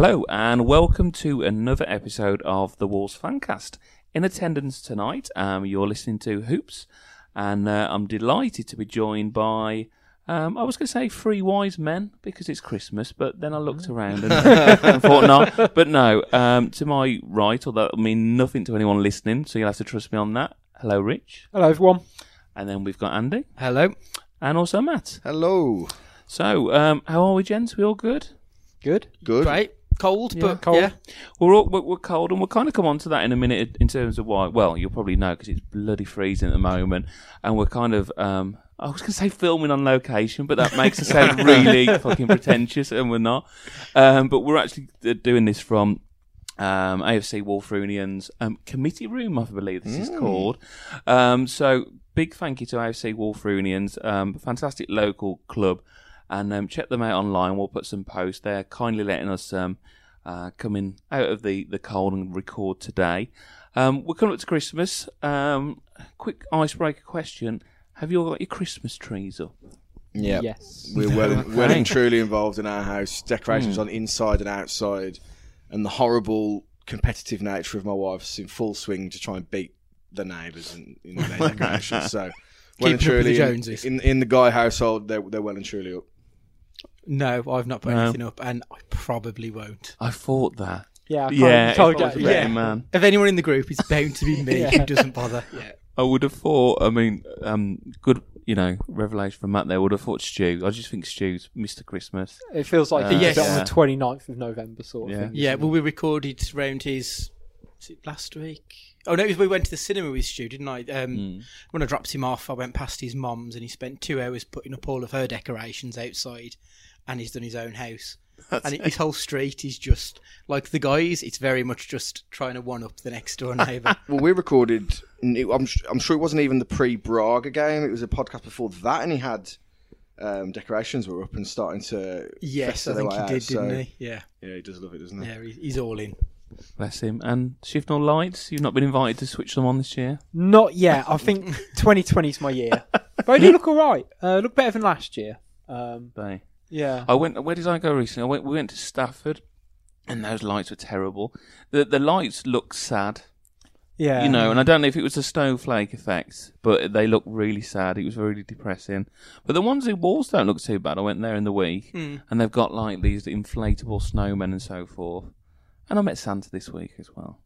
Hello, and welcome to another episode of the Wolves Fancast. In attendance tonight, um, you're listening to Hoops, and uh, I'm delighted to be joined by. Um, I was going to say three wise men because it's Christmas, but then I looked around and, and thought not. But no, um, to my right, although I mean nothing to anyone listening, so you'll have to trust me on that. Hello, Rich, Hello, everyone. and then we've got Andy Hello. and also Matt. Hello. So, um, how are we, gents? We all good? Good. Good. Great. Cold, Yeah, but cold. yeah. We're all we're, we're cold, and we'll kind of come on to that in a minute in terms of why. Well, you'll probably know because it's bloody freezing at the moment, and we're kind of. Um, I was going to say filming on location, but that makes us sound really fucking pretentious, and we're not. Um, but we're actually uh, doing this from um, AFC Wulfrunians um, committee room, I believe this is called. Um, so big thank you to AFC Wulfrunians, um, fantastic local club, and um, check them out online. We'll put some posts there, kindly letting us um, uh, come in out of the, the cold and record today. Um, we're coming up to Christmas. Um, quick icebreaker question: Have you all got your Christmas trees up? Yeah. Yes. We're well, Okay. well and truly involved in our house. Decorations on inside and outside, and the horrible competitive nature of my wife's in full swing to try and beat the neighbours in, in their decorations. So, well and Keeping the truly, in, Joneses. in, in the Guy household, they're, they're well and truly up. No, I've not put No. anything up, and I probably won't. I thought that. Yeah. I can't- Yeah, can't if I get- betting yeah. man. If anyone in the group, it's bound to be me Yeah. who doesn't bother. Yeah. I would have thought. I mean, um, good. You know, revelation from Matt. There would have thought Stu. I just think Stu's Mr. Christmas. It feels like Uh, it's yes. a on Yeah. the 29th of November sort of Yeah. thing. Yeah, well, it? we recorded around his. Was it last week? Oh no, we went to the cinema with Stu, didn't I? Um, Mm. When I dropped him off, I went past his mum's, and he spent two hours putting up all of her decorations outside, and he's done his own house. and it, his whole street is just like the guys. It's very much just trying to one up the next door neighbour. Well, we recorded. I'm, I'm sure it wasn't even the pre Braga game. It was a podcast before that, and he had um, decorations were up and starting to. yes, I think he out, did, didn't so- he? Yeah, Yeah, he does love it, doesn't he? yeah, he's all in. Bless him. And shift Shifnal Lights. You've not been invited to switch them on this year. Not yet. I think 2020 is my year. But they look all right. Uh, look better than last year. Um, They. yeah. I went. Where did I go recently? I went. We went to Stafford, and those lights were terrible. The the lights looked sad. Yeah. you know, and I don't know if it was a snowflake effect, but they look really sad. It was really depressing. But the ones in walls don't look too bad. I went there in the week, Mm. and they've got like these inflatable snowmen and so forth. And I met Santa this week as well.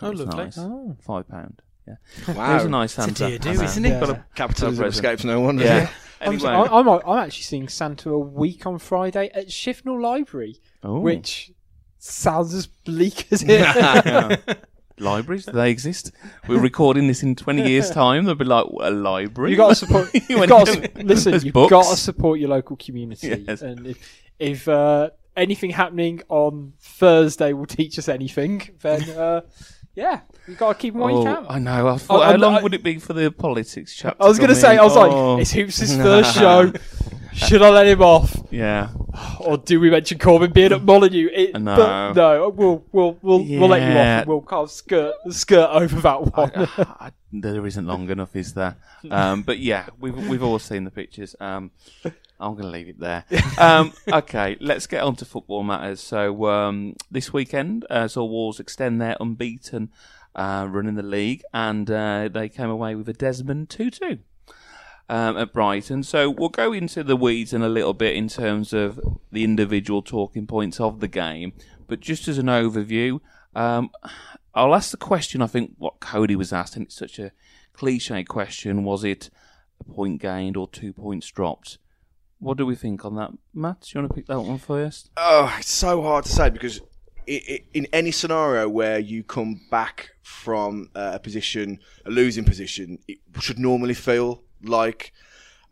That Oh, was lovely. Nice. Oh. Five pound. Yeah, Wow. it was a nice It's a Santa. dear do, I know. isn't it? Yeah. Got a- Capitalism Got a present. escapes no one. does yeah. it? I'm, anyway, I- I'm, I'm actually seeing Santa a week on Friday at Shifnal Library, oh, which sounds as bleak as it. Yeah. libraries do they exist? We're recording this in twenty years' time. They'll be like a library. You got to support. You You've got to- to, listen. You've books. got to support your local community. Yes. And if, if uh, anything happening on Thursday will teach us anything, then uh, yeah, you got to keep them while Oh, you can. I know. I thought, I- how I'm long not- would it be for the politics chat? I was going gonna say, I was oh, like, it's Hoops' first show. Should I let him off, yeah. or do we mention Corbyn being at Molineux? It, No. but no. We'll we'll we'll, we'll let you off. We'll kind of skirt skirt over that one. I, I, there isn't long enough, is there? Um, but yeah, we've we've all seen the pictures. Um, I'm going to leave it there. Um, okay, let's get on to football matters. So um, this weekend, uh, saw Wolves extend their unbeaten uh, run in the league, and uh, they came away with a Desmond two-two. Um, at Brighton, so we'll go into the weeds in a little bit in terms of the individual talking points of the game. But just as an overview, um, I'll ask the question. I think what Cody was asked, and it's such a cliche question: was it a point gained or two points dropped? What do we think on that, Matt? Do you want to pick that one first? Oh, it's so hard to say because i i in any scenario where you come back from uh, a position, a losing position, it should normally feel like,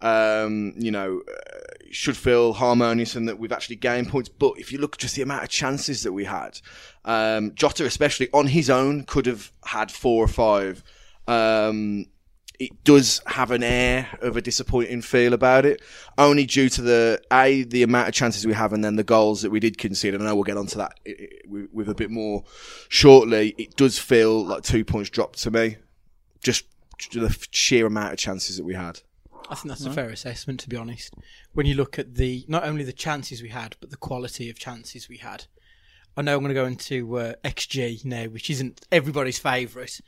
um, you know, uh, should feel harmonious and that we've actually gained points. But if you look just the amount of chances that we had, um, Jota especially on his own could have had four or five. Um, it does have an air of a disappointing feel about it, only due to the a the amount of chances we have and then the goals that we did concede. And I know we'll get onto that i- i- with, with a bit more shortly. It does feel like two points dropped to me, just the sheer amount of chances that we had. I think that's a fair assessment, to be honest. When you look at the not only the chances we had, but the quality of chances we had. I know I'm going to go into uh, XG now, which isn't everybody's favourite,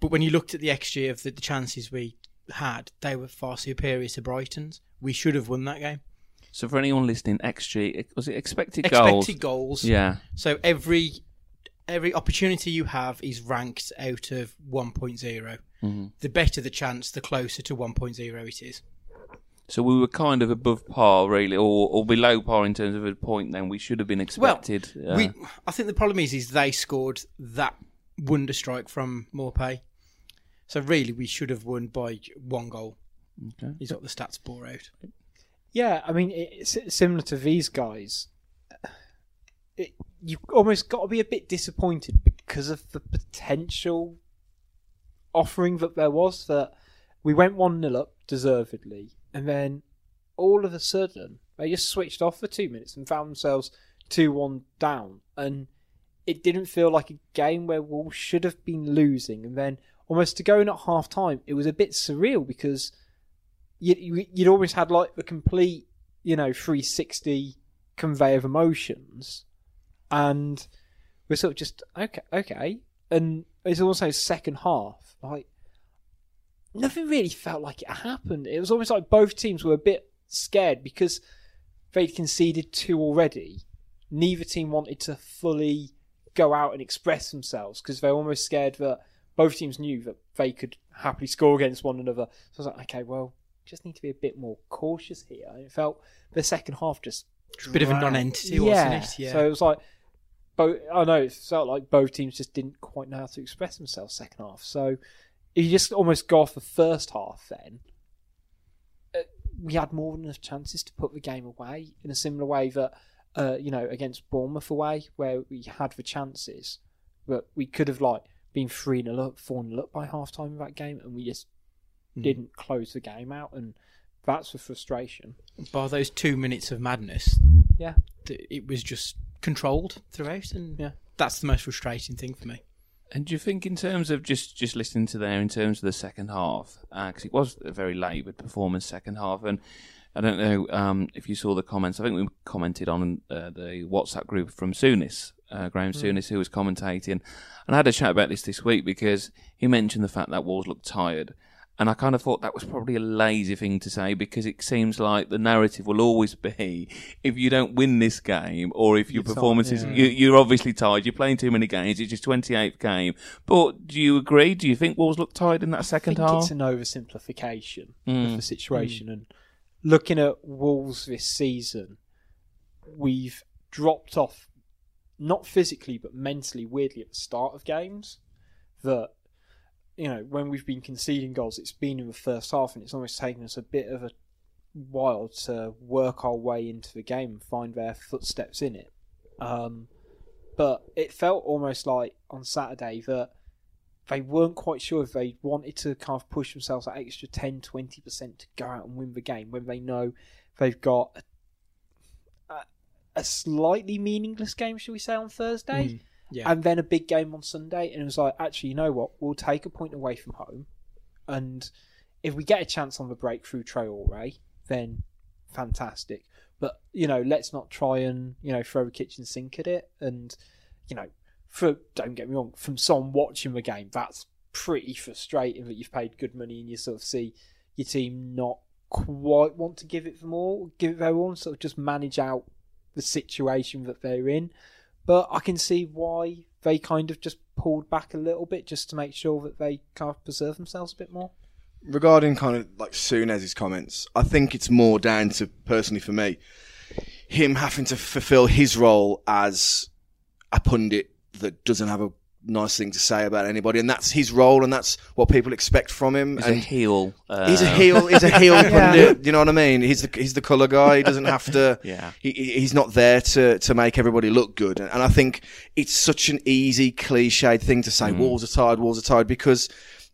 but when you looked at the XG of the, the chances we had, they were far superior to Brighton's. We should have won that game. So for anyone listening, XG was it expected, Expected goals? Expected goals. Yeah. So every every opportunity you have is ranked out of 1.0. Mm-hmm. The better the chance, the closer to 1.0 it is. So we were kind of above par, really, or, or below par in terms of a point. Then we should have been expected. uh, We, I think the problem is, is they scored that wonder strike from Maupay. So really, we should have won by one goal. Okay. Is what the stats bore out. Yeah, I mean, it's similar to these guys. It, you've almost got to be a bit disappointed because of the potential offering that there was. That we went 1 0 up deservedly, and then all of a sudden they just switched off for two minutes and found themselves 2 1 down. And it didn't feel like a game where Wolves should have been losing. And then almost to go in at half time, it was a bit surreal because you, you'd almost had like the complete, you know, 360 convey of emotions, and we're sort of just okay, okay, and it's also second half, like nothing really felt like it happened. It was almost like both teams were a bit scared because they'd conceded two already. Neither team wanted to fully go out and express themselves because they're almost scared that both teams knew that they could happily score against one another. So I was like, okay, well, just need to be a bit more cautious here. And it felt the second half just A bit of a non-entity, wasn't it? Yeah. So it was like both. I know it felt like both teams just didn't quite know how to express themselves second half. So you just almost go off the first half, then uh, we had more than enough chances to put the game away in a similar way that uh, you know against Bournemouth away, where we had the chances, but we could have like been three 0 up, four 0 up by half time in that game, and we just Hmm. didn't close the game out, and that's the frustration. By those two minutes of madness, Yeah. it was just controlled throughout, and Yeah. that's the most frustrating thing for me. And do you think, in terms of just just listening to there, in terms of the second half, because it was a very laboured performance second half, and I don't know um, if you saw the comments. I think we commented on uh, the WhatsApp group from Souness, uh, Graeme Souness, who was commentating, and I had a chat about this this week because he mentioned the fact that Wolves looked tired. And I kind of thought that was probably a lazy thing to say because it seems like the narrative will always be if you don't win this game or if your tired, performance is yeah. you, you're obviously tired. You're playing too many games. It's your 28th game. But do you agree? Do you think Wolves looked tired in that I second think half? it's an oversimplification Mm. of the situation. And looking at Wolves this season, we've dropped off, not physically but mentally, weirdly at the start of games. That you know, when we've been conceding goals, it's been in the first half, and it's almost taken us a bit of a while to work our way into the game and find their footsteps in it. Um, but it felt almost like on Saturday that they weren't quite sure if they wanted to kind of push themselves that extra 10 20% to go out and win the game when they know they've got a, a, slightly meaningless game, shall we say, on Thursday, Mm, yeah. and then a big game on Sunday. And it was like, actually, you know what? We'll take a point away from home, and if we get a chance on the breakthrough Traore, then fantastic. But you know, let's not try and you know throw a kitchen sink at it. And you know, for don't get me wrong, from someone watching the game, that's pretty frustrating that you've paid good money and you sort of see your team not quite want to give it them all, give it their all, sort of just manage out the situation that they're in. But I can see why they kind of just pulled back a little bit just to make sure that they kind of preserve themselves a bit more. regarding kind of like Souness's comments, I think it's more down to personally for me, him having to fulfill his role as a pundit that doesn't have a nice thing to say about anybody, and that's his role, and that's what people expect from him. He's a heel. Uh, he's a heel. He's a heel pundit. You know what I mean? He's the he's the color guy. He doesn't have to. Yeah. He, he- he's not there to, to make everybody look good. And, and I think it's such an easy, cliched thing to say, Wolves are tired, Wolves are tired, because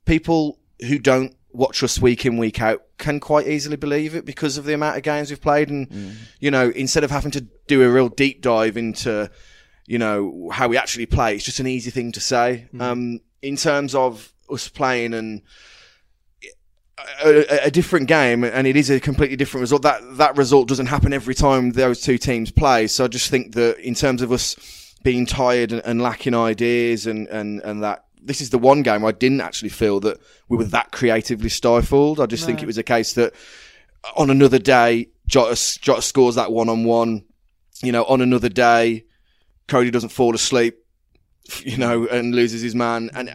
people who don't watch us week in, week out can quite easily believe it because of the amount of games we've played. And, you know, instead of having to do a real deep dive into, you know, how we actually play, it's just an easy thing to say. Um, in terms of us playing and, a, a- different game and it is a completely different result. That that result doesn't happen every time those two teams play. So I just think that in terms of us being tired and, and lacking ideas, and, and, and that this is the one game I didn't actually feel that we were that creatively stifled. I just think it was a case that on another day, Jota, Jota scores that one on one. You know, on another day, Cody doesn't fall asleep, you know, and loses his man. And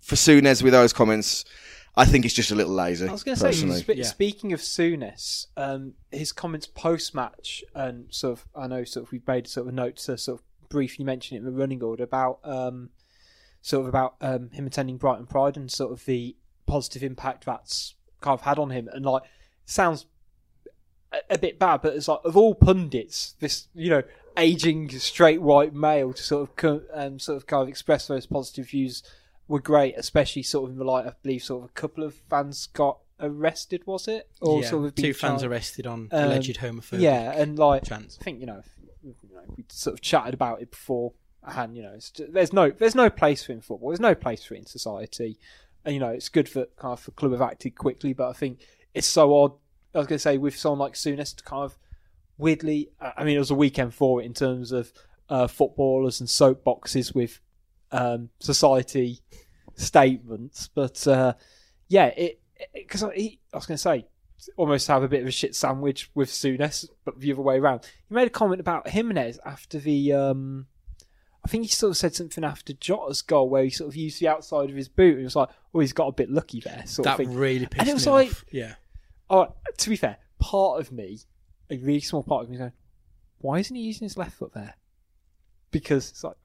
for Souness with those comments, I think it's just a little lazy. I was going to say, personally. spe- Yeah. speaking of Souness, um, his comments post match, and sort of, I know sort of we've made sort of a note to sort of briefly mention it in the running order about um, sort of about um, him attending Brighton Pride and sort of the positive impact that's kind of had on him, and like sounds a, a bit bad, but it's like of all pundits, this you know aging straight white male to sort of co- um, sort of kind of express those positive views were great, especially sort of in the light. I believe sort of a couple of fans got arrested, was it? Or yeah, sort of two fans arrested on Um, alleged homophobia. Yeah, and like chance. I think you know, you know, we sort of chatted about it before, and you know, it's ju- there's no there's no place for it in football. There's no place for it in society, and you know, it's good for kind of for club have acted quickly, but I think it's so odd. I was going to say with someone like Souness to kind of weirdly. I mean, it was a weekend for it in terms of uh, footballers and soapboxes with um, society statements, but uh, yeah, it because I, I was going to say almost have a bit of a shit sandwich with Souness, but the other way around. He made a comment about Jimenez after the. Um, I think he sort of said something after Jota's goal where he sort of used the outside of his boot and it was like, oh, he's got a bit lucky there, sort of That thing. really pissed me off. And it was me like- off. Yeah. Oh, to be fair, part of me, a really small part of me, going, why isn't he using his left foot there? Because it's like,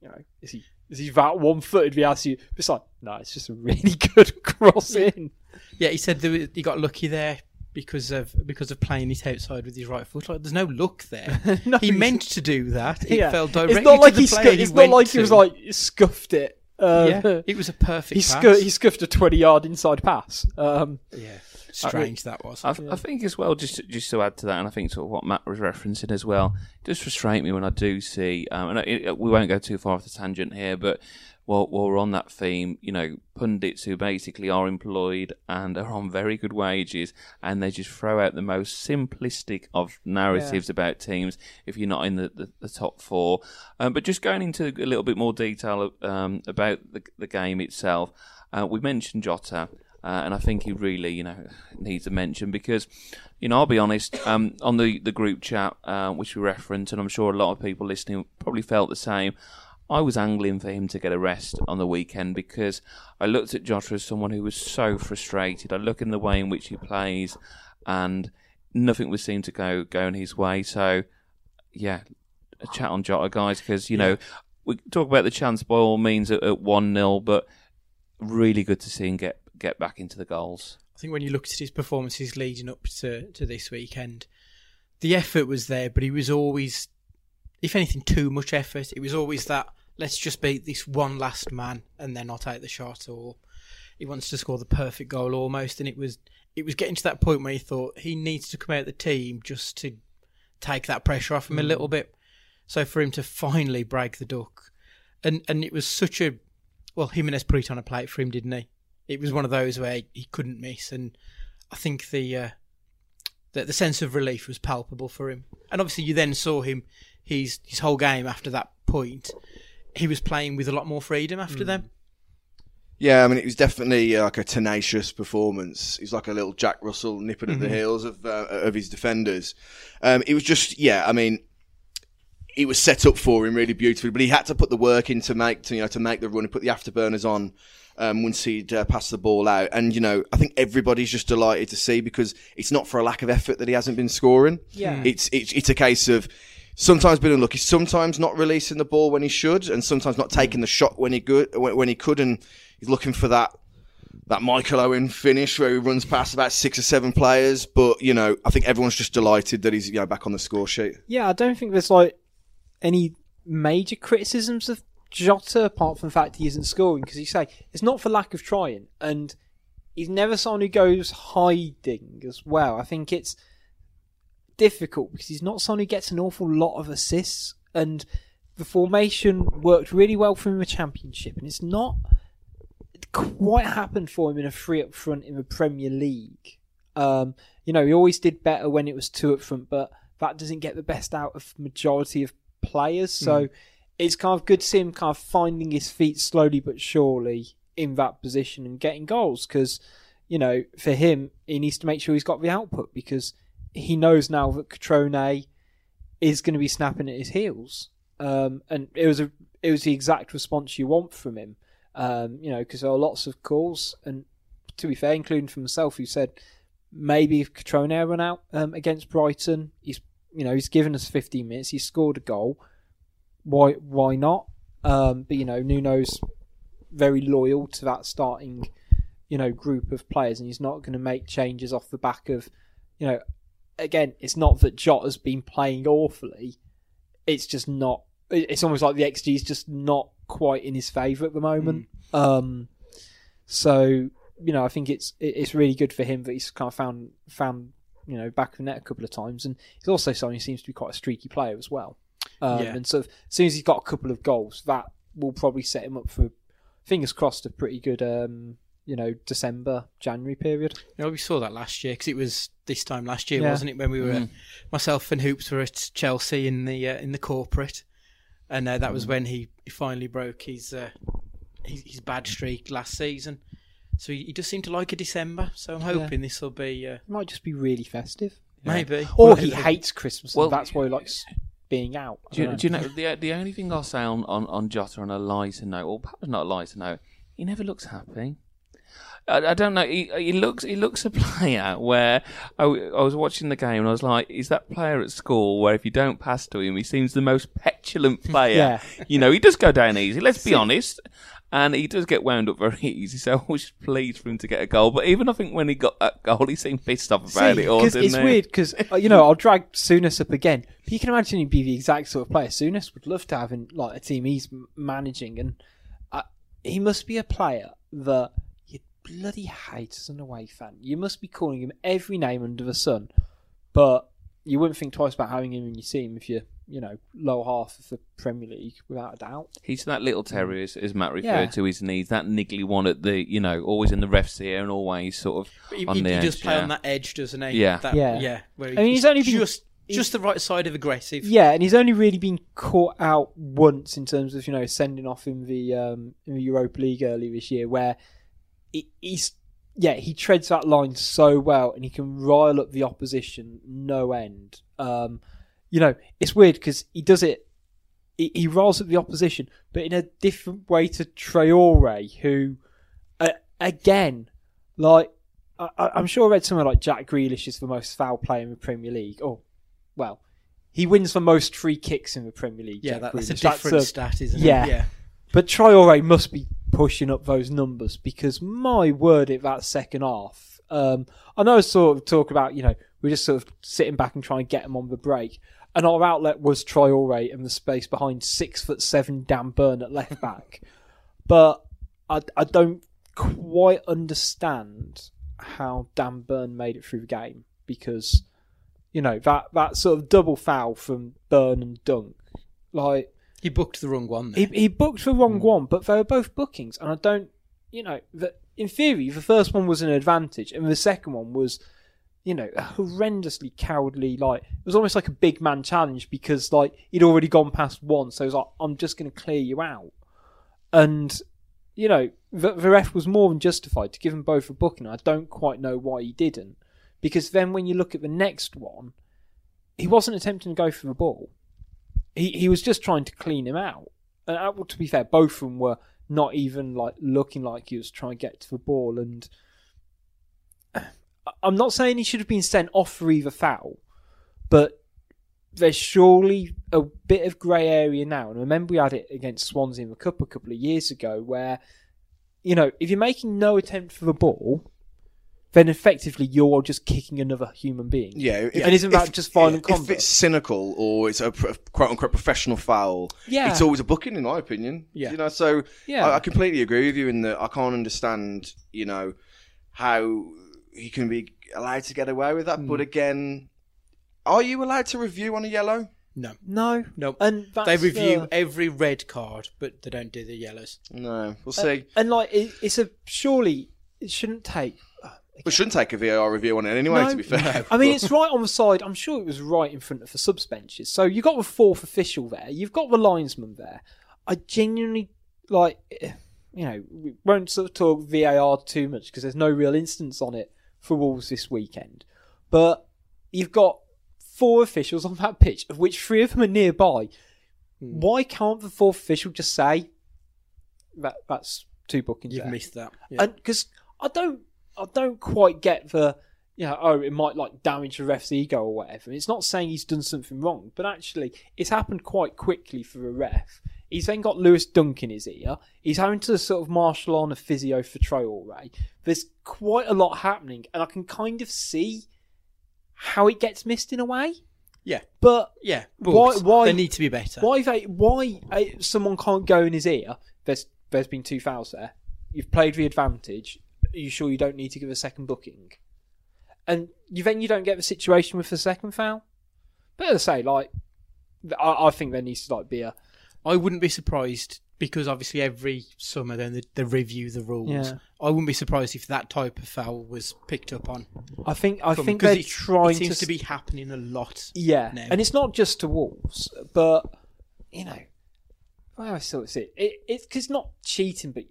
you know, is he is he that one footed? We ask you. It's like, no, it's just a really good cross in. Yeah, he said there was, he got lucky there because of because of playing it outside with his right foot. Like, there's no luck there. No, he meant to do that. It Yeah. fell directly It's not like to he. Scu- it's not like he was like scuffed it. Uh, yeah, it was a perfect he, pass. scu- he scuffed a twenty-yard inside pass. Um, yeah, strange that was. I, I think as well, just just to add to that, and I think sort of what Matt was referencing as well, it does frustrate me when I do see, um, and it, we won't go too far off the tangent here, but while, while we're on that theme, you know, pundits who basically are employed and are on very good wages, and they just throw out the most simplistic of narratives about teams if you're not in the, the, the top four. Um, but just going into a little bit more detail um, about the, the game itself, uh, we mentioned Jota. Uh, and I think he really, you know, needs a mention because, you know, I'll be honest. Um, on the, the group chat, uh, which we referenced, and I'm sure a lot of people listening probably felt the same. I was angling for him to get a rest on the weekend because I looked at Jota as someone who was so frustrated. I look in the way in which he plays, and nothing was seemed to go going his way. So, yeah, a chat on Jota, guys, because you know we talk about the chance by all means at, at one 0 but really good to see him get get back into the goals. I think when you looked at his performances leading up to, to this weekend, the effort was there, but he was always, if anything, too much effort. It was always that let's just beat this one last man and then I'll take the shot, or he wants to score the perfect goal almost. And it was it was getting to that point where he thought he needs to come out of the team just to take that pressure off him a mm. little bit. So for him to finally break the duck, and and it was such a well, Jimenez put it on a plate for him, didn't he? It was one of those where he couldn't miss, and I think the uh, the, the sense of relief was palpable for him. And obviously, you then saw him his his whole game after that point. He was playing with a lot more freedom after them. Yeah, I mean, it was definitely uh, like a tenacious performance. He's like a little Jack Russell nipping at the heels of uh, of his defenders. Um, it was just, yeah, I mean, it was set up for him really beautifully, but he had to put the work in to make to you know to make the run and put the afterburners on um, once he'd uh, passed the ball out. And you know, I think everybody's just delighted to see because it's not for a lack of effort that he hasn't been scoring. Yeah. it's it's it's a case of. Sometimes being unlucky, sometimes not releasing the ball when he should, and sometimes not taking the shot when he good when, when he could, and he's looking for that that Michael Owen finish where he runs past about six or seven players. But you know, I think everyone's just delighted that he's you know back on the score sheet. Yeah, I don't think there's like any major criticisms of Jota apart from the fact he isn't scoring because you say it's not for lack of trying and he's never someone who goes hiding as well. I think it's difficult because he's not someone who gets an awful lot of assists and the formation worked really well for him in the championship and it's not quite happened for him in a three up front in the Premier League. Um, you know, he always did better when it was two up front, but that doesn't get the best out of majority of players. So it's kind of good to see him kind of finding his feet slowly but surely in that position and getting goals because you know for him he needs to make sure he's got the output because he knows now that Cutrone is going to be snapping at his heels. Um, and it was a it was the exact response you want from him. Um, you know because there are lots of calls and to be fair including from himself who said maybe if Cutrone run out um, against Brighton he's you know he's given us 15 minutes he's scored a goal why why not? Um, but you know, Nuno's very loyal to that starting, you know, group of players, and he's not going to make changes off the back of, you know, again, it's not that Jota's been playing awfully. It's just not. It's almost like the XG is just not quite in his favour at the moment. Um, so you know, I think it's it's really good for him that he's kind of found found you know back of the net a couple of times, and he's also someone who seems to be quite a streaky player as well. Um, Yeah. And so as soon as he's got a couple of goals, that will probably set him up for fingers crossed a pretty good um, you know December January period. You know, we saw that last year because it was this time last year, Yeah. wasn't it? When we were, Mm. myself and Hoops were at Chelsea in the uh, in the corporate, and uh, that was when he, he finally broke his, uh, his his bad streak last season. So he, he does seem to like a December. So I'm hoping this will be uh, might just be really festive, maybe. or Maybe. he hates Christmas Well- and that's why he likes being out. Do you, don't do you know the the only thing I'll say on, on, on Jota on a lighter note, or perhaps not a lighter note, he never looks happy. I, I don't know. He, he looks he looks a player where I was watching the game and I was like, is that player at school where if you don't pass to him, he seems the most petulant player. Yeah. You know, he does go down easy. Let's be honest. And he does get wound up very easy, so I was pleased for him to get a goal. But even I think when he got that goal, he seemed pissed off about See, it all, didn't it's he? weird because you know I'll drag Souness up again. But you can imagine he'd be the exact sort of player. Souness would love to have in like a team he's managing, and uh, he must be a player that you bloody hate as an away fan. You must be calling him every name under the sun, but you wouldn't think twice about having him in your team if you're you know low half of the Premier League without a doubt. He's that little terrier, as, as Matt referred Yeah. to his knees, that niggly one at the, you know, always in the ref's ear and always sort of He, on he, the he edge. does play yeah. on that edge, doesn't he? Yeah. That, Yeah. yeah. Where I mean, he's he's only been- just just the right side of aggressive. Yeah, and he's only really been caught out once in terms of you know sending off in the um, in the Europa League earlier this year, where he, he's yeah he treads that line so well and he can rile up the opposition no end. Um, you know, it's weird because he does it. He, he riles up the opposition, but in a different way to Traore, who uh, again, like I, I'm sure I read somewhere like Jack Grealish is the most foul player in the Premier League. Or, well, he wins the most free kicks in the Premier League. Yeah, that, that's a different a- stat, isn't yeah. it? Yeah. but Traore must be pushing up those numbers because my word, at that second half, um, I know I sort of talk about you know we're just sort of sitting back and trying to get them on the break, and our outlet was Traore in the space behind six foot seven Dan Burn at left back, but I, I don't quite understand how Dan Burn made it through the game because you know that that sort of double foul from Burn and Dunk, like He booked the wrong one. he he booked the wrong hmm. one, but they were both bookings, and I don't, you know, that in theory the first one was an advantage, and the second one was, you know, horrendously cowardly. Like it was almost like a big man challenge because like he'd already gone past one, so it was like I'm just going to clear you out, and you know the, the ref was more than justified to give them both a booking. I don't quite know why he didn't, because then when you look at the next one, he wasn't attempting to go for the ball he he was just trying to clean him out. And uh, to be fair, both of them were not even like looking like he was trying to get to the ball. And I- I'm not saying he should have been sent off for either foul, but there's surely a bit of grey area now. And remember, we had it against Swansea in the cup a couple of years ago, where you know if you're making no attempt for the ball, then effectively you're just kicking another human being. Yeah, if- and isn't that if- just violent If conduct? it's cynical or it's a quote unquote professional foul, Yeah. it's always a booking, in my opinion. Yeah. you know. So Yeah. I, I completely agree with you in that I can't understand, you know, how he can be allowed to get away with that. Hmm. But again, are you allowed to review on a yellow? No. No, no. and that's They review the- every red card, but they don't do the yellows. No, we'll Uh, see. and like it, it's a surely it shouldn't take We shouldn't take a VAR review on it anyway. No, to be fair, I mean, it's right on the side. I'm sure it was right in front of the subs benches. So you've got the fourth official there. You've got the linesman there. I genuinely like, eh, you know, we won't sort of talk VAR too much because there's no real instance on it for Wolves this weekend. But you've got four officials on that pitch, of which three of them are nearby. Hmm. Why can't the fourth official just say that that's two bookings? You've there? missed that. Yeah. because I don't, I don't quite get the, you know, oh, it might like damage the ref's ego or whatever. It's not saying he's done something wrong, but actually, it's happened quite quickly for a ref. He's then got Lewis Dunk in his ear. He's having to sort of marshal on a physio for Traore. There's quite a lot happening, and I can kind of see how it gets missed in a way. yeah. But Yeah. Why- why- They need to be better. why they why uh, someone can't go in his ear? There's there's been two fouls there. You've played the advantage. Are you sure you don't need to give a second booking? And you then you don't get the situation with the second foul. But as I say, like I, I think there needs to like be a I wouldn't be surprised because obviously every summer then they, they review the rules. Yeah. I wouldn't be surprised if that type of foul was picked up on. I think I think they're it, trying it seems to to be happening a lot. Yeah, now. and it's not just to Wolves, but you know, I sort of see it. it it's 'cause it's not cheating, but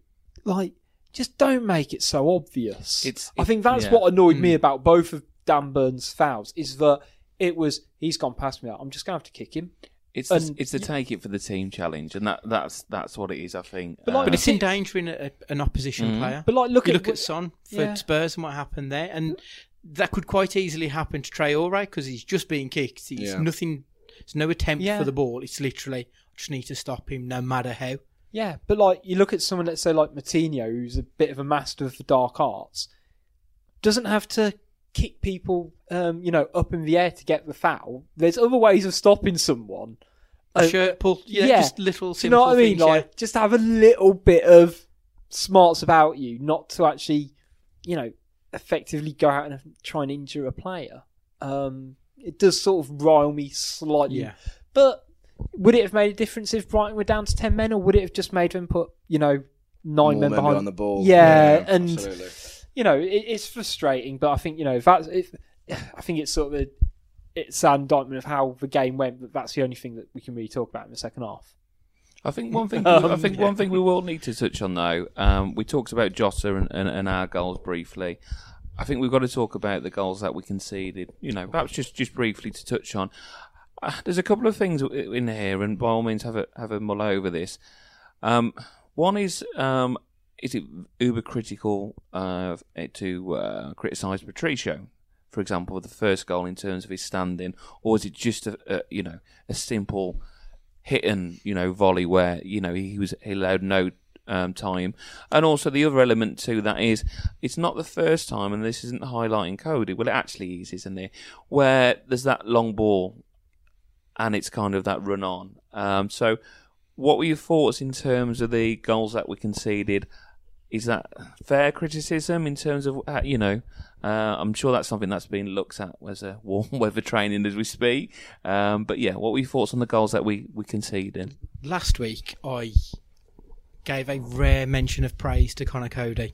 like, just don't make it so obvious. It's- I think that's yeah. what annoyed Hmm. me about both of Dan Burn's fouls is that it was he's gone past me. I'm just gonna have to kick him. It's the, it's the take it for the team challenge, and that that's that's what it is. I think. But like- Uh, But it's endangering a, an opposition Mhm. player. But like, look you at look at Son for Yeah. Spurs and what happened there, and that could quite easily happen to Traore because he's just being kicked. It's Yeah. nothing. It's no attempt Yeah. for the ball. It's literally I just need to stop him, no matter how. Yeah, but like you look at someone, let's say like Moutinho, who's a bit of a master of the dark arts, doesn't have to kick people, um, you know, up in the air to get the foul. There's other ways of stopping someone. A Uh, shirt pull, yeah, yeah. just little Do you know what I mean? things, yeah. Like, just have a little bit of smarts about you, not to actually, you know, effectively go out and try and injure a player. Um, it does sort of rile me slightly. Yeah. But would it have made a difference if Brighton were down to ten men, or would it have just made them put, you know, nine More men men behind on the ball. Yeah, and absolutely. you know, it, it's frustrating. But I think you know, if that's if I think it's sort of a, it's an indictment of how the game went. But that's the only thing that we can really talk about in the second half. I think one thing. Um, I think one thing we will need to touch on though. Um, we talked about Jota and, and, and our goals briefly. I think we've got to talk about the goals that we conceded. You know, perhaps just, just briefly to touch on. There's a couple of things in here, and by all means, have a have a mull over this. Um, one is, um, is it uber critical uh, to uh, criticise Patricio, for example, the first goal in terms of his standing, or is it just a, a you know a simple hit and you know volley where you know he was he allowed no um, time, and also the other element to that is it's not the first time, and this isn't highlighting Cody. Well, it actually is, isn't it? Where there's that long ball, and it's kind of that run on. Um, so, what were your thoughts in terms of the goals that we conceded? Is that fair criticism in terms of uh, you know? Uh, I'm sure that's something that's being looked at as a warm weather training as we speak. Um, but yeah, what were your thoughts on the goals that we we conceded? Last week, I gave a rare mention of praise to Connor Cody.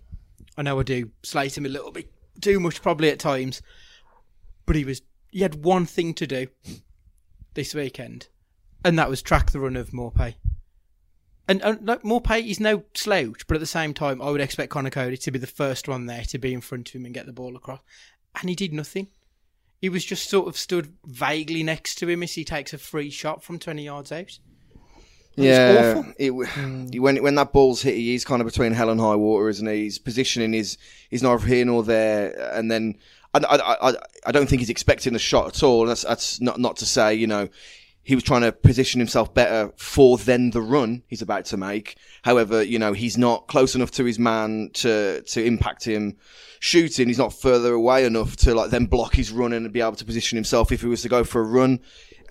I know I do slate him a little bit too much, probably at times, but he was he had one thing to do this weekend, and that was track the run of Maupay. And, and like Maupay is no slouch, but at the same time, I would expect Connor Cody to be the first one there to be in front of him and get the ball across, and he did nothing. He was just sort of stood vaguely next to him as he takes a free shot from twenty yards out. Yeah, awful. it, mm. when when that ball's hit, he's kind of between hell and high water, isn't he? His positioning is is neither here nor there, and then I, I, I, I don't think he's expecting the shot at all. That's that's not not to say you know he was trying to position himself better for then the run he's about to make. However, you know he's not close enough to his man to to impact him shooting. He's not further away enough to like then block his run and be able to position himself if he was to go for a run.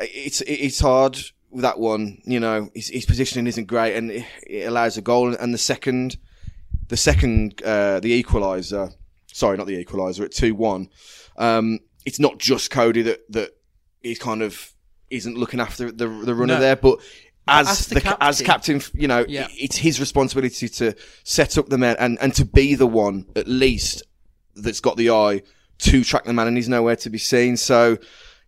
It's it's hard with that one. You know his, his positioning isn't great and it, allows a goal. And the second, the second, uh, the equaliser. Sorry, not the equaliser at two one. Um, it's not just Cody that that is kind of isn't looking after the the runner No. there, but as, As the the, as captain- captain, you know, Yeah. it's his responsibility to set up the men and, and to be the one at least that's got the eye to track the man, and he's nowhere to be seen. So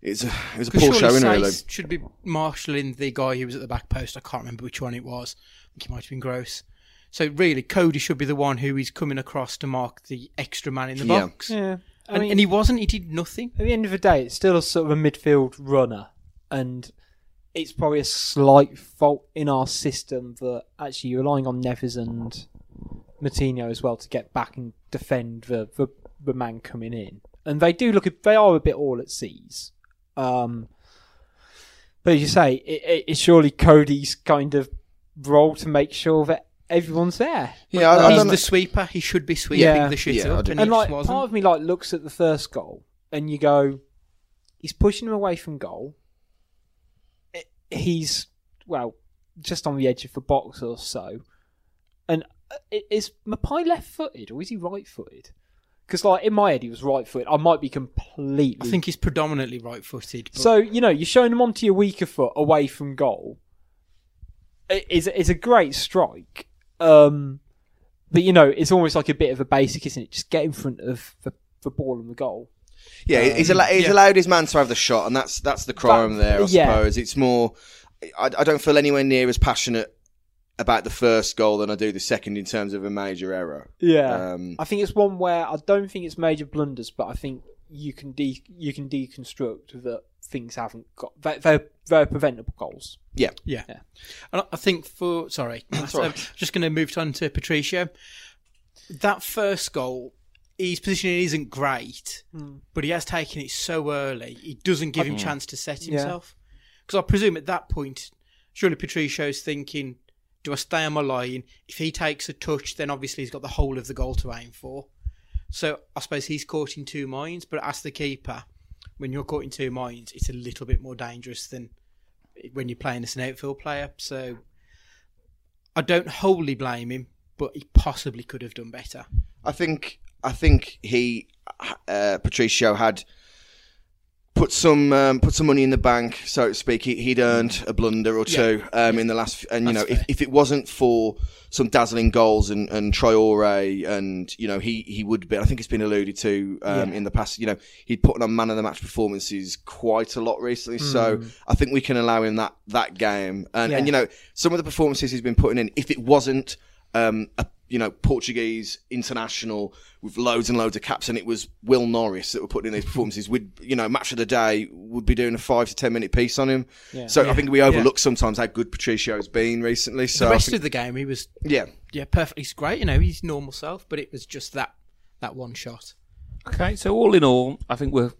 it's a it was a poor showing, really. Should be marshalling the guy who was at the back post. I can't remember which one it was. I think it might have been Gross. So really, Cody should be the one who is coming across to mark the extra man in the Yeah. box. Yeah. I And, mean, and he wasn't. He did nothing. at the end of the day, it's still a sort of a midfield runner, and it's probably a slight fault in our system that actually you're relying on Neves and Moutinho as well to get back and defend the the, the man coming in, and they do look they are a bit all at seas. Um, but as you say, it, it, it's surely Cody's kind of role to make sure that everyone's there. Yeah, I, I He's know. the sweeper. He should be sweeping Yeah. the shit Yeah, I up, and, and he like just wasn't. part of me like looks at the first goal and you go he's pushing him away from goal I- he's well just on the edge of the box or so and uh, i- is Maupay left footed or is he right footed because like in my head he was right footed I might be completely I think he's predominantly right-footed. But so you know you're showing him onto your weaker foot away from goal It- it's, it's a great strike um but you know it's almost like a bit of a basic isn't it just get in front of the, the ball and the goal Yeah, he's, al- he's yeah. allowed his man to have the shot, and that's that's the crime That- there. I yeah. suppose it's more. I, I don't feel anywhere near as passionate about the first goal than I do the second in terms of a major error. Yeah, Um, I think it's one where I don't think it's major blunders, but I think you can de- you can deconstruct that things haven't got they're they're, they're preventable goals. Yeah. Yeah. And I think for sorry, That's I'm right. just going to move on to Patricio. That first goal, his positioning isn't great, hmm. but he has taken it so early. It doesn't give him mm. chance to set himself. Because I presume at that point, surely Patricio's thinking, "Do I stay on my line? If he takes a touch, then obviously he's got the whole of the goal to aim for." So I suppose he's caught in two minds. But as the keeper, when you're caught in two minds, it's a little bit more dangerous than when you're playing as an outfield player. So I don't wholly blame him, but he possibly could have done better. I think I think he uh, Patricio had put some um, put some money in the bank, so to speak. He, he'd earned a blunder or two um, in the last, and you That's know, if, if it wasn't for some dazzling goals and and Traore, and you know, he he would be. I think it's been alluded to um, Yeah. in the past. You know, he'd put on man of the match performances quite a lot recently. So I think we can allow him that that game, and Yeah. and you know, some of the performances he's been putting in. If it wasn't um, a you know Portuguese international with loads and loads of caps, and it was Will Norris that were putting in these performances. We'd you know match of the day would be doing a five to ten minute piece on him. Yeah. So I think we overlook sometimes how good Patricio's been recently. So the rest think- of the game, he was yeah, yeah perfect. He's great, you know, he's normal self, but it was just that that one shot. Okay, so all in all, I think we're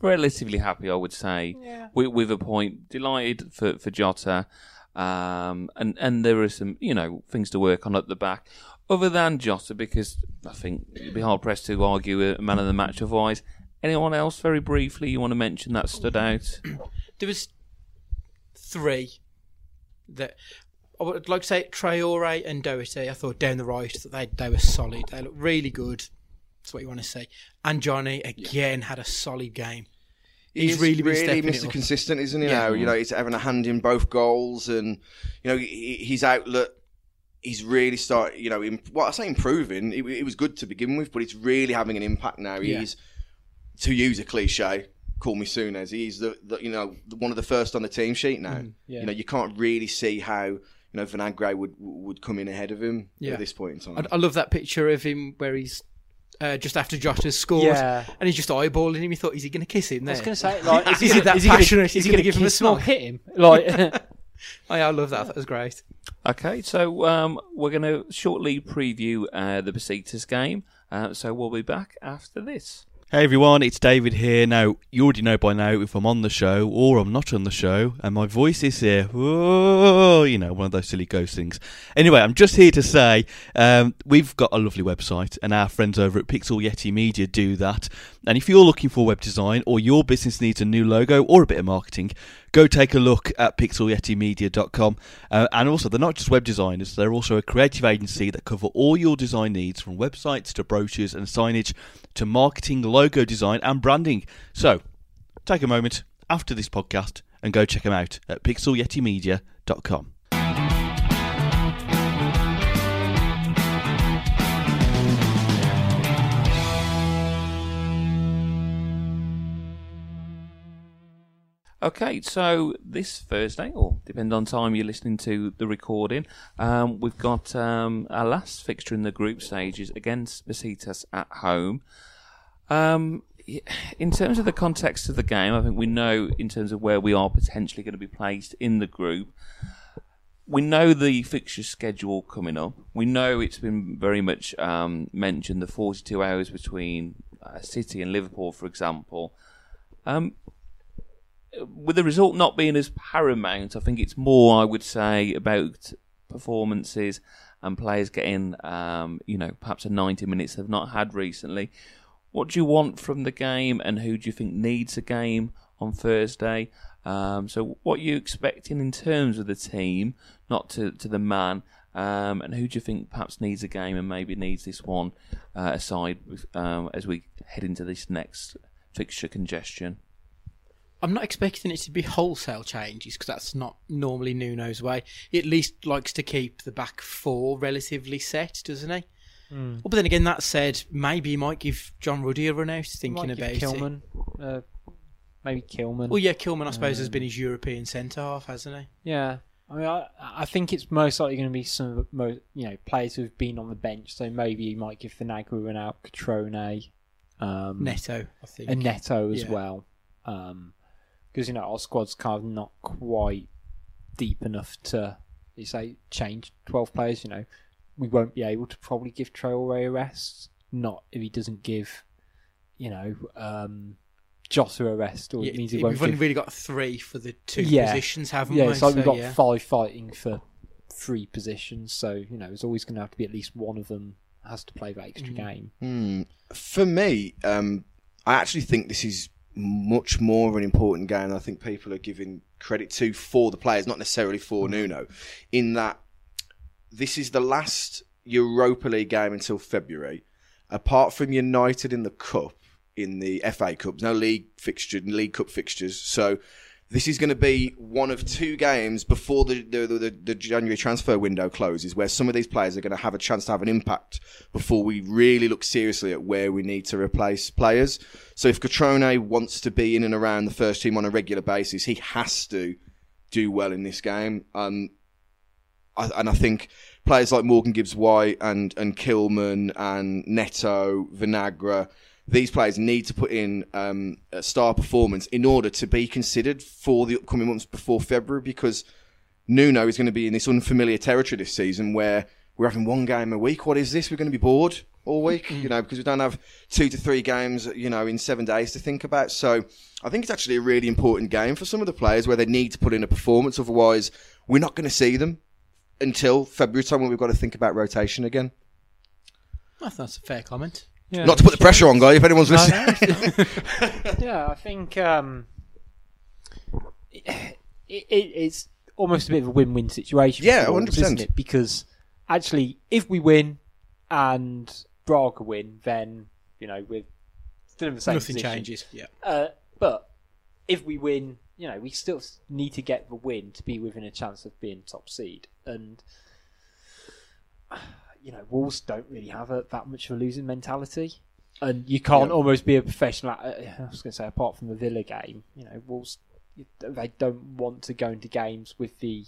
relatively happy. I would say Yeah. with, with a point. Delighted for for Jota, um, and and there are some you know things to work on at the back. Other than Jota, because I think you'd be hard pressed to argue a man of the match otherwise. Anyone else, very briefly, you want to mention that stood out? There was three that I would like to say Traore and Doherty. I thought down the right that they they were solid. They looked really good. That's what you want to see. And Johnny again had a solid game. He's really been stepping Mr. Consistent, isn't he? Yeah. Now you know he's having a hand in both goals, and you know he- his outlet. He's really started, you know, im- well, I say improving. It, it was good to begin with, but it's really having an impact now. Yeah. He's, to use a cliche, call me Souness. He's the, the, you know, the, one of the first on the team sheet now. Mm, yeah. You know, you can't really see how, you know, Vinagre would would come in ahead of him Yeah. at this point in time. I, I love that picture of him where he's uh, just after Jota's scored, Yeah. and he's just eyeballing him. He thought, is he going to kiss him? I was going to say, like, is he, Is he gonna- that is he gonna- passionate? Is he gonna give him a kiss him or smack? hit him? Like, Oh, yeah, I love that. That was great. Okay, so um, we're going to shortly preview uh, the Besiktas game. Uh, so we'll be back after this. Hey everyone, it's David here. Now, you already know by now if I'm on the show or I'm not on the show, and my voice is here. Whoa, you know, one of those silly ghost things. Anyway, I'm just here to say um, we've got a lovely website, and our friends over at Pixel Yeti Media do that. And if you're looking for web design or your business needs a new logo or a bit of marketing, go take a look at pixelyetimedia.com. Uh, and also, they're not just web designers, they're also a creative agency that cover all your design needs from websites to brochures and signage to marketing, logo design, and branding. So, take a moment after this podcast and go check them out at pixelyetimedia.com. Okay, so this Thursday, or depend on time you're listening to the recording, um, we've got um, our last fixture in the group stages against Besiktas at home. Um, in terms of the context of the game, I think we know in terms of where we are potentially going to be placed in the group. We know the fixture schedule coming up. We know it's been very much um, mentioned the 42 hours between uh, City and Liverpool, for example. Um, with the result not being as paramount, I think it's more, I would say, about performances and players getting, um, you know, perhaps a 90 minutes they've not had recently. What do you want from the game, and who do you think needs a game on Thursday? Um, so, what are you expecting in terms of the team, not to, to the man, um, and who do you think perhaps needs a game and maybe needs this one uh, aside with, um, as we head into this next fixture congestion? I'm not expecting it to be wholesale changes because that's not normally Nuno's way. He at least likes to keep the back four relatively set, doesn't he? Mm. Well, but then again, that said, maybe he might give John Ruddy a run out. Thinking about it. Kilman, uh, maybe Kilman. Well, yeah, Kilman, I suppose, has Um, been his European centre half, hasn't he? Yeah, I mean, I, I think it's most likely going to be some, of the mo you know, players who've been on the bench. So maybe you might give Vinagre an out, Cutrone, um, Neto, I think. and Neto as Yeah. well, because you know our squad's kind of not quite deep enough to, you say, change twelve players. You know, we won't be able to probably give Traore a rest. Not if he doesn't give, you know, um, Jota a rest, or Yeah, it means he won't. we've won't only give really got three for the two Yeah. positions, haven't we? yeah, we? it's like we've got yeah. five fighting for three positions, so you know, there's always going to have to be at least one of them has to play that extra Mm. game. Hmm. For me, um, I actually think this is much more of an important game than I think people are giving credit to for the players, not necessarily for mm. Nuno. In that, this is the last Europa League game until February. Apart from United in the cup, in the FA Cup, no league fixture, league cup fixtures. So this is going to be one of two games before the the, the, the January transfer window closes, where some of these players are going to have a chance to have an impact before we really look seriously at where we need to replace players. So if Cutrone wants to be in and around the first team on a regular basis, he has to do well in this game. Um, I, and I think players like Morgan Gibbs White and and Kilman and Neto, Vinagre, these players need to put in um, a star performance in order to be considered for the upcoming months before February because Nuno is going to be in this unfamiliar territory this season where we're having one game a week. What is this? We're going to be bored all week, you know, because we don't have two to three games, you know, in seven days to think about. So I think it's actually a really important game for some of the players where they need to put in a performance. Otherwise, we're not going to see them until February time when we've got to think about rotation again. I think that's a fair comment. Yeah, Not to put the pressure on, guy. If anyone's listening, yeah, I think um, it, it, it's almost a bit of a win-win situation. Yeah, for Wolves, 100%. it? Because actually, if we win and Braga win, then you know we're still in the same Nothing position. changes. Yeah. Uh, but if we win, you know, we still need to get the win to be within a chance of being top seed. And you know, Wolves don't really have a, that much of a losing mentality, and you can't Yeah. almost be a professional. Uh, I was going to say, apart from the Villa game, you know, Wolves they don't want to go into games with the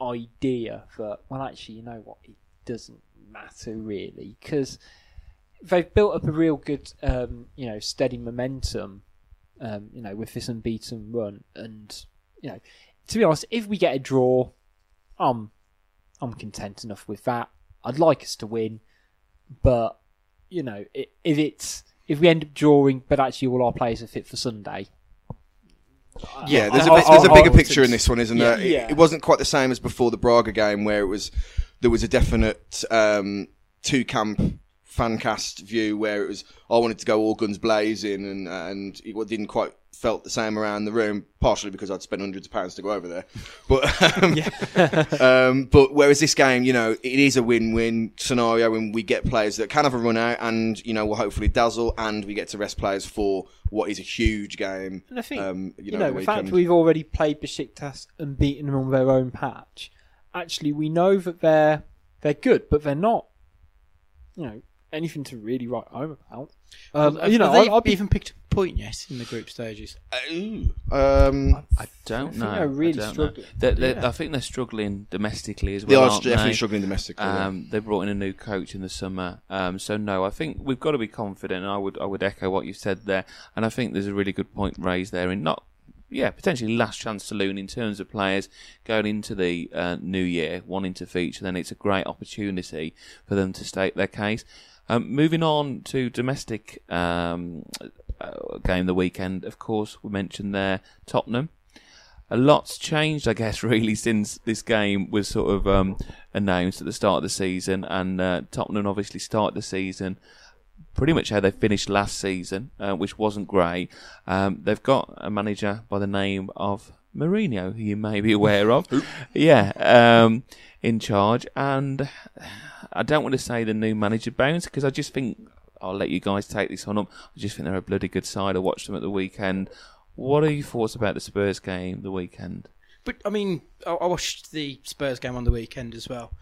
idea that well, actually, you know what, it doesn't matter really because they've built up a real good, um, you know, steady momentum, um, you know, with this unbeaten run. And you know, to be honest, if we get a draw, I'm I'm content enough with that. I'd like us to win, but you know, if it's if we end up drawing, but actually all our players are fit for Sunday. Yeah, there's a, bit, there's a bigger picture in this one, isn't there? Yeah, It- It, wasn't quite the same as before the Braga game, where it was there was a definite um, two camp fan cast view where it was I wanted to go all guns blazing, and and it didn't quite felt the same around the room, partially because I'd spent hundreds of pounds to go over there. But um, um, but whereas this game, you know, it is a win-win scenario, and we get players that can have a run out, and you know, we'll hopefully dazzle, and we get to rest players for what is a huge game. And I think Um, you you know, know, the the fact we've already played Besiktas and beaten them on their own patch, actually we know that they're they're good, but they're not, you know, anything to really write home about. Um, Have- you know, have they I, I'd be even picked a point yet in the group stages? Um, I don't I think know. they're really I don't struggling. Know. They're, they're, Yeah. I think they're struggling domestically as they well. are aren't definitely they? struggling domestically. yeah. Um, they brought in a new coach in the summer, um, so no, I think we've got to be confident. And I would, I would echo what you said there, and I think there's a really good point raised there in not, yeah, potentially last chance saloon in terms of players going into the uh, new year wanting to feature. Then it's a great opportunity for them to state their case. Um, moving on to domestic um, uh, game the weekend, of course, we mentioned there Tottenham a lot's changed, I guess, really since this game was sort of um, announced at the start of the season. And uh, Tottenham obviously started the season pretty much how they finished last season, uh, which wasn't great. Um, they've got a manager by the name of Mourinho, who you may be aware of. yeah, um, in charge. And I don't want to say the new manager bounce because I just think I'll let you guys take this on up. I just think they're a bloody good side. I watched them at the weekend. What are your thoughts about the Spurs game the weekend? But I mean, I, I watched the Spurs game on the weekend as well,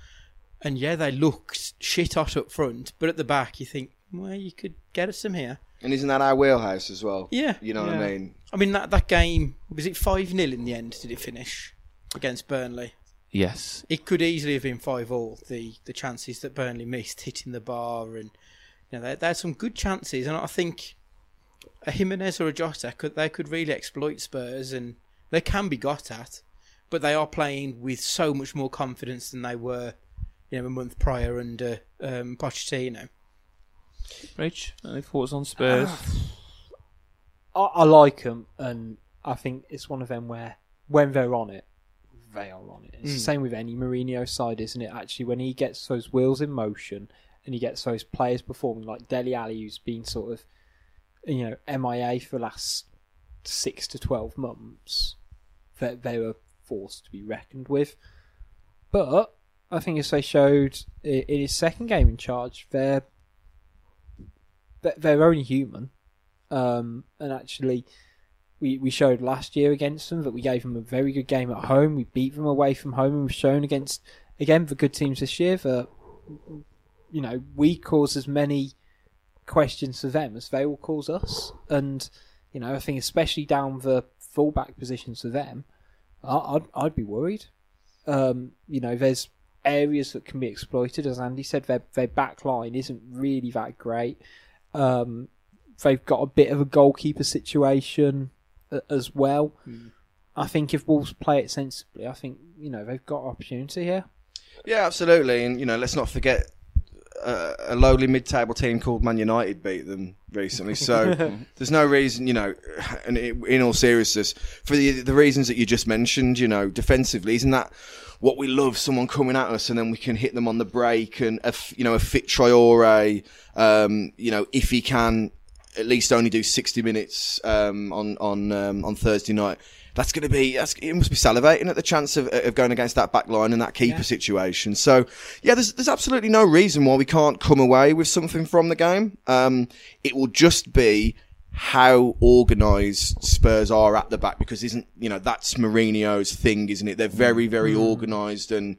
and yeah, they looked shit hot up front, but at the back, you think, well, you could get us some here. and isn't that our wheelhouse as well? Yeah, You know what I mean? I mean that that game was it five 0 in the end? Did it finish against Burnley? Yes. It could easily have been five all. The the chances that Burnley missed hitting the bar, and you know, there there's some good chances, and I think a Jimenez or a Jota could they could really exploit Spurs, and they can be got at, but they are playing with so much more confidence than they were, you know, a month prior under um, Pochettino. Rich, any thoughts on Spurs? I, I like them, and I think it's one of them where when they're on it, they are on it. It's the Mm. same with any Mourinho side, isn't it? Actually, when he gets those wheels in motion and he gets those players performing like Dele Alli, who's been sort of, you know, MIA for the last six to twelve months, that they were forced to be reckoned with. But I think as they showed in his second game in charge, they're they're- they're only human. Um, and actually, we, we showed last year against them that we gave them a very good game at home. We beat them away from home, and we've shown against again the good teams this year that you know we cause as many questions to them as they will cause us. And you know, I think especially down the fullback positions for them, I, I'd I'd be worried. Um, you know, there's areas that can be exploited, as Andy said. Their their back line isn't really that great. Um, they've got a bit of a goalkeeper situation as well. I think if Wolves play it sensibly, I think you know they've got opportunity here. Yeah, absolutely. And, you know, let's not forget uh, a lowly mid table team called Man United beat them recently. So there's no reason, you know, and it, in all seriousness, for the, the reasons that you just mentioned, you know, defensively, isn't that what we love? Someone coming at us and then we can hit them on the break and, a f you know, a fit Traore, um, you know, if he can at least only do 60 minutes um, on on um, on Thursday night. That's going to be. That's, it must be salivating at the chance of, of going against that back line and that keeper situation. So, yeah, there's there's absolutely no reason why we can't come away with something from the game. Um, it will just be how organised Spurs are at the back because isn't you know that's Mourinho's thing, isn't it? They're very very organised and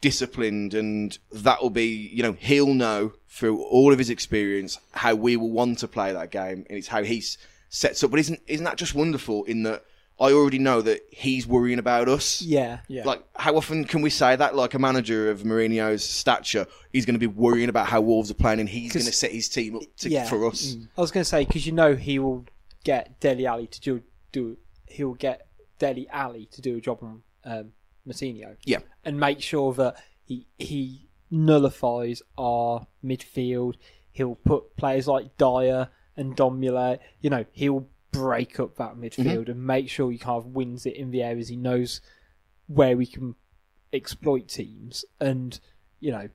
disciplined, and that will be you know he'll know through all of his experience how we will want to play that game, and it's how he sets up. But isn't isn't that just wonderful? In that I already know that he's worrying about us. Yeah, Yeah. Like, how often can we say that? Like a manager of Mourinho's stature, he's going to be worrying about how Wolves are playing, and he's going to set his team up to, Yeah. for us. I was going to say because you know he will get Dele Alli to do do he'll get Dele Alli to do a job on um, Moutinho. Yeah. and make sure that he he nullifies our midfield. He'll put players like Dier and Ndombele. You know, he'll break up that midfield mm-hmm. and make sure he kind of wins it in the areas he knows where we can exploit teams. And you know,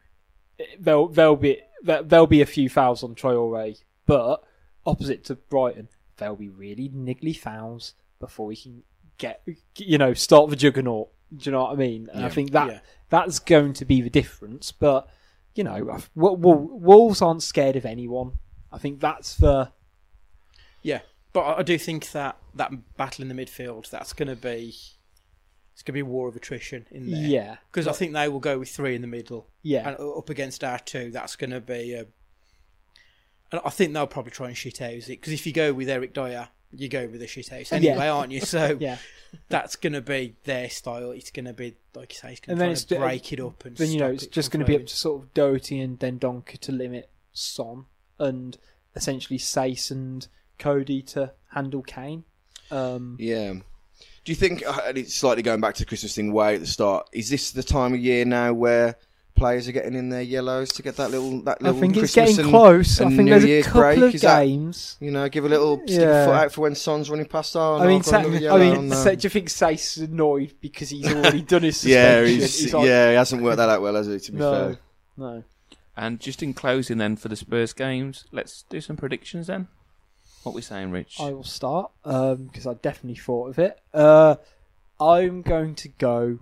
there'll there'll be there- there'll be a few fouls on Traore, but opposite to Brighton, there'll be really niggly fouls before we can get you know start the juggernaut. Do you know what I mean? And I think that Yeah. That's going to be the difference. But you know, I've- Wo- Wo- Wolves aren't scared of anyone. I think that's the Yeah, but I do think that that battle in the midfield that's going to be it's going to be a war of attrition in there. yeah because I think they will go with three in the middle. Yeah. and up against our two, that's going to be a And I think they'll probably try and shit house it because if you go with Eric Dier, you go with a shit house anyway, aren't you? So Yeah. that's going to be their style. It's going to be like you say, it's going And to then try it's to the- break it up and Then you know it's it just going to be up to sort of Doherty and then Donker to limit Son and essentially Saïss and Coady to handle Kane. Um, Yeah. Do you think, uh, and it's slightly going back to the Christmas thing way at the start, is this the time of year now where players are getting in their yellows to get that little that little. I little think it's getting and, close. I and think New there's a couple break? of Is that- games. You know, give a little stick Yeah. a foot out for when Son's running past. Oh, I no, mean, I've got Sa- I mean, no. Sa- do you think Saïss is annoyed because he's already done his yeah, suspension? he's, like, yeah, he hasn't worked that out well, has he? To be no, fair, no. And just in closing, then for the Spurs games, let's do some predictions. Then, what we saying, Rich? I will start because I definitely thought of it. Uh, I'm going to go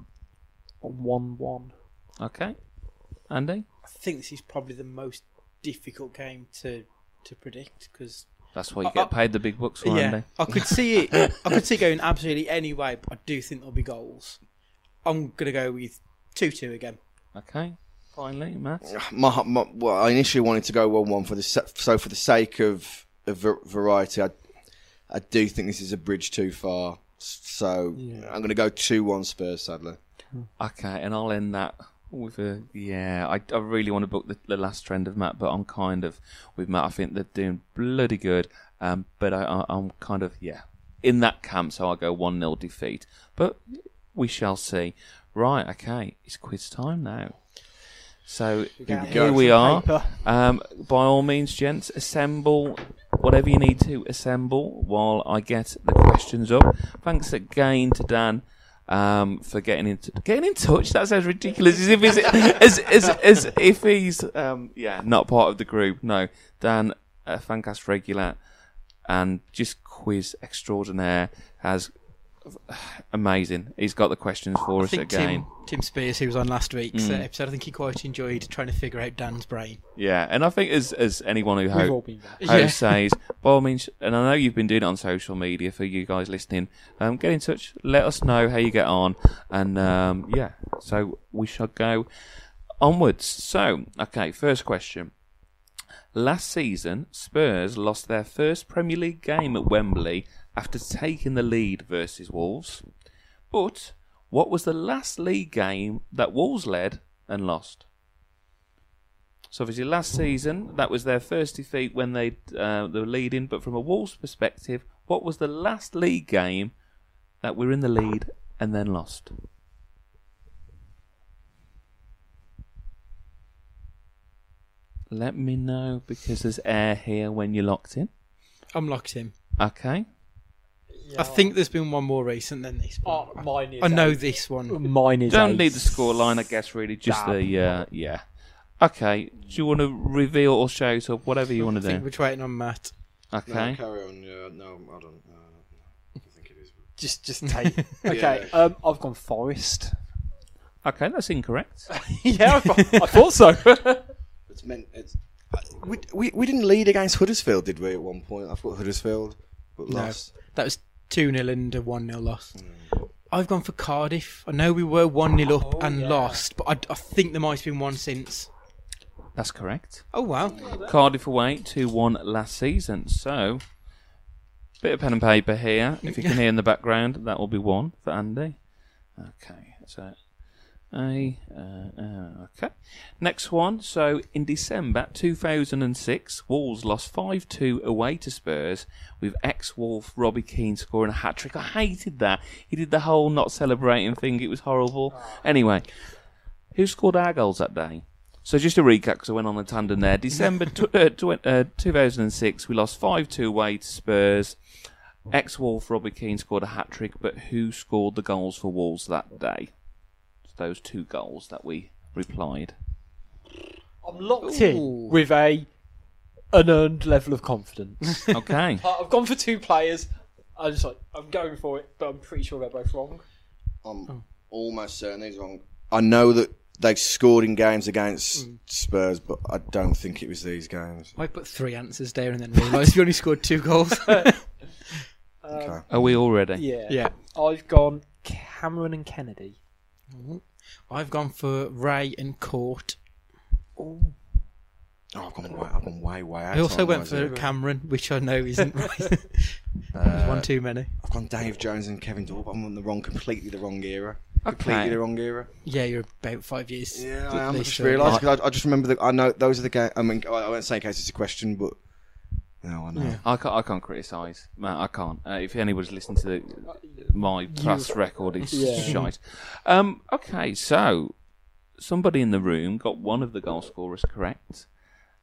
on one-one. Okay, Andy. I think this is probably the most difficult game to to predict because That's why you I- get I- paid the big bucks for yeah, Andy. I could see it. I could see it going absolutely any way, but I do think there'll be goals. I'm gonna go with two two again. Okay, finally, Matt. Ah, my, my, well, I initially wanted to go one-one for the so for the sake of, of variety, I, I do think this is a bridge too far. So I'm going to go two-one Spurs. Sadly, Okay, and I'll end that with a yeah. I, I really want to book the, the last trend of Matt, but I'm kind of with Matt. I think they're doing bloody good. Um, but I, I, I'm kind of yeah in that camp, so I'll go one 0 defeat. But we shall see. Right, okay, it's quiz time now. So Here here we are. Um, by all means, gents, assemble whatever you need to assemble while I get the questions up. Thanks again to Dan um, for getting in t- getting in touch. That sounds ridiculous. As if he's, as, as, as if he's um, yeah not part of the group. No, Dan, a Fancast regular and just quiz extraordinaire has amazing. He's got the questions for I us think again. Tim Tim Spears, who was on last week's Mm. episode, I think he quite enjoyed trying to figure out Dan's brain. Yeah, and I think as as anyone who We've ho- all been there. host Yeah. says, by all means, and I know you've been doing it on social media for you guys listening. Um, get in touch, let us know how you get on, and um, yeah, so we shall go onwards. So, okay, first question. Last season, Spurs lost their first Premier League game at Wembley after taking the lead versus Wolves. But what was the last league game that Wolves led and lost? So obviously last season that was their first defeat when they uh, they were leading. But from a Wolves perspective, what was the last league game that we're in the lead and then lost? Let me know because there's air here when you're locked in. I'm locked in. Okay. I think there's been one more recent than this. but Oh, mine is I know eight. this one. Mine is. Don't eight. need the score line, I guess. Really, just Damn. the uh, yeah. Okay. Do you want to reveal or shout or whatever you want I to think do? we're waiting on Matt. Okay. carry on. Yeah, no, I don't. I think it is. Just, just take. okay. Um, I've gone Forest. Okay, that's incorrect. yeah, I thought, I thought so. It's meant. It's. uh, We, we, we didn't lead against Huddersfield, did we? At one point, I've got Huddersfield, but No. lost. That was 2 0 and a 1 0 loss. Mm. I've gone for Cardiff. I know we were 1 0 up Oh, and yeah. lost, but I, I think there might have been one since. That's correct. Oh, wow. Cardiff away 2 1 last season. So, bit of pen and paper here. If you can hear in the background, that will be one for Andy. Okay, so A. Uh, uh, okay. Next one. So, in December 2006, Wolves lost 5 2 away to Spurs with ex Wolf Robbie Keane scoring a hat trick. I hated that. He did the whole not celebrating thing, it was horrible. Anyway, who scored our goals that day? So just to recap, because I went on a tandem there. December tw- uh, uh, 2006, we lost 5-2 away to Spurs. Ex-Wolf Robbie Keane scored a hat-trick, but who scored the goals for Wolves that day? It's those two goals that we replied. I'm locked Ooh. in with a unearned level of confidence. Okay. Uh, I've gone for two players. I'm just like I'm going for it, but I'm pretty sure they're both wrong. I'm almost certain he's wrong. I know that they've scored in games against Spurs, but I don't think it was these games. I put three answers there and then realised you only scored two goals. Okay. Are we all ready? Yeah. yeah. I've gone Cameron and Kennedy. I've gone for Rae and Court. Oh, I've gone way, I've gone way, way out. I also went for here. Cameron, which I know isn't right. There's Uh, one too many. I've gone Dave Jones and Kevin Dorp. I'm on the wrong, completely the wrong era. Okay. Completely the wrong era. Yeah, you're about five years. Yeah, I am. I just realised because I, I just remember that I know those are the games. I mean, I, I won't say in case it's a question, but no, I know. Yeah. I can't, I can't criticise. Man, I can't. Uh, if anybody's listening to the, my past record, it's Yeah. shite. Um, okay, so somebody in the room got one of the goal scorers correct,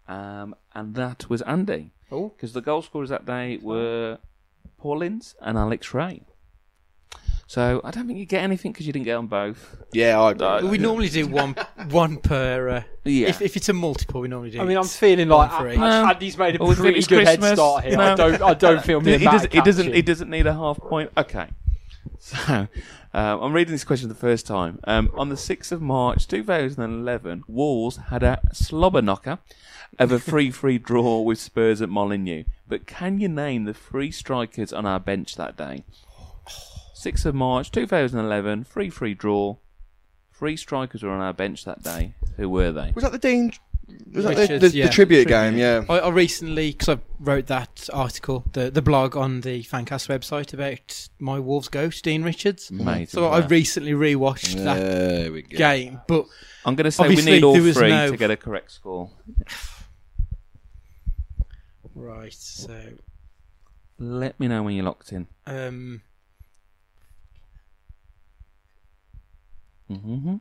um, and that was Andy. Oh. Because the goal scorers that day were Paul Ince and Alex Rae. So I don't think you get anything because you didn't get on both. Yeah, I agree. But we normally do one one per. Uh, Yeah. if, if it's a multiple, we normally do. I mean, I'm feeling like One for A- each. A- Andy's made a Well, if pretty it's good head Christmas, start here. no. I don't. I don't feel me. it, and it Matt doesn't. It doesn't. catching. It doesn't need a half point. Okay. So, uh, I'm reading this question for the first time. Um, on the 6th of March 2011, Wolves had a slobber knocker of a free-free draw with Spurs at Molineux. But can you name the three strikers on our bench that day? 6th of March 2011, free-free draw. Three strikers were on our bench that day. Who were they? Was that the Dean? Was that the, Richards, the, yeah. the tribute, Tribute. game? Yeah. I, I recently, because I wrote that article, the the blog on the Fancast website about my Wolves ghost, Dean Richards. Amazing. So I player. recently rewatched that There we go. game, but I'm going to say we need all three no- to get a correct score. right. So Let me know when you're locked in. um, um,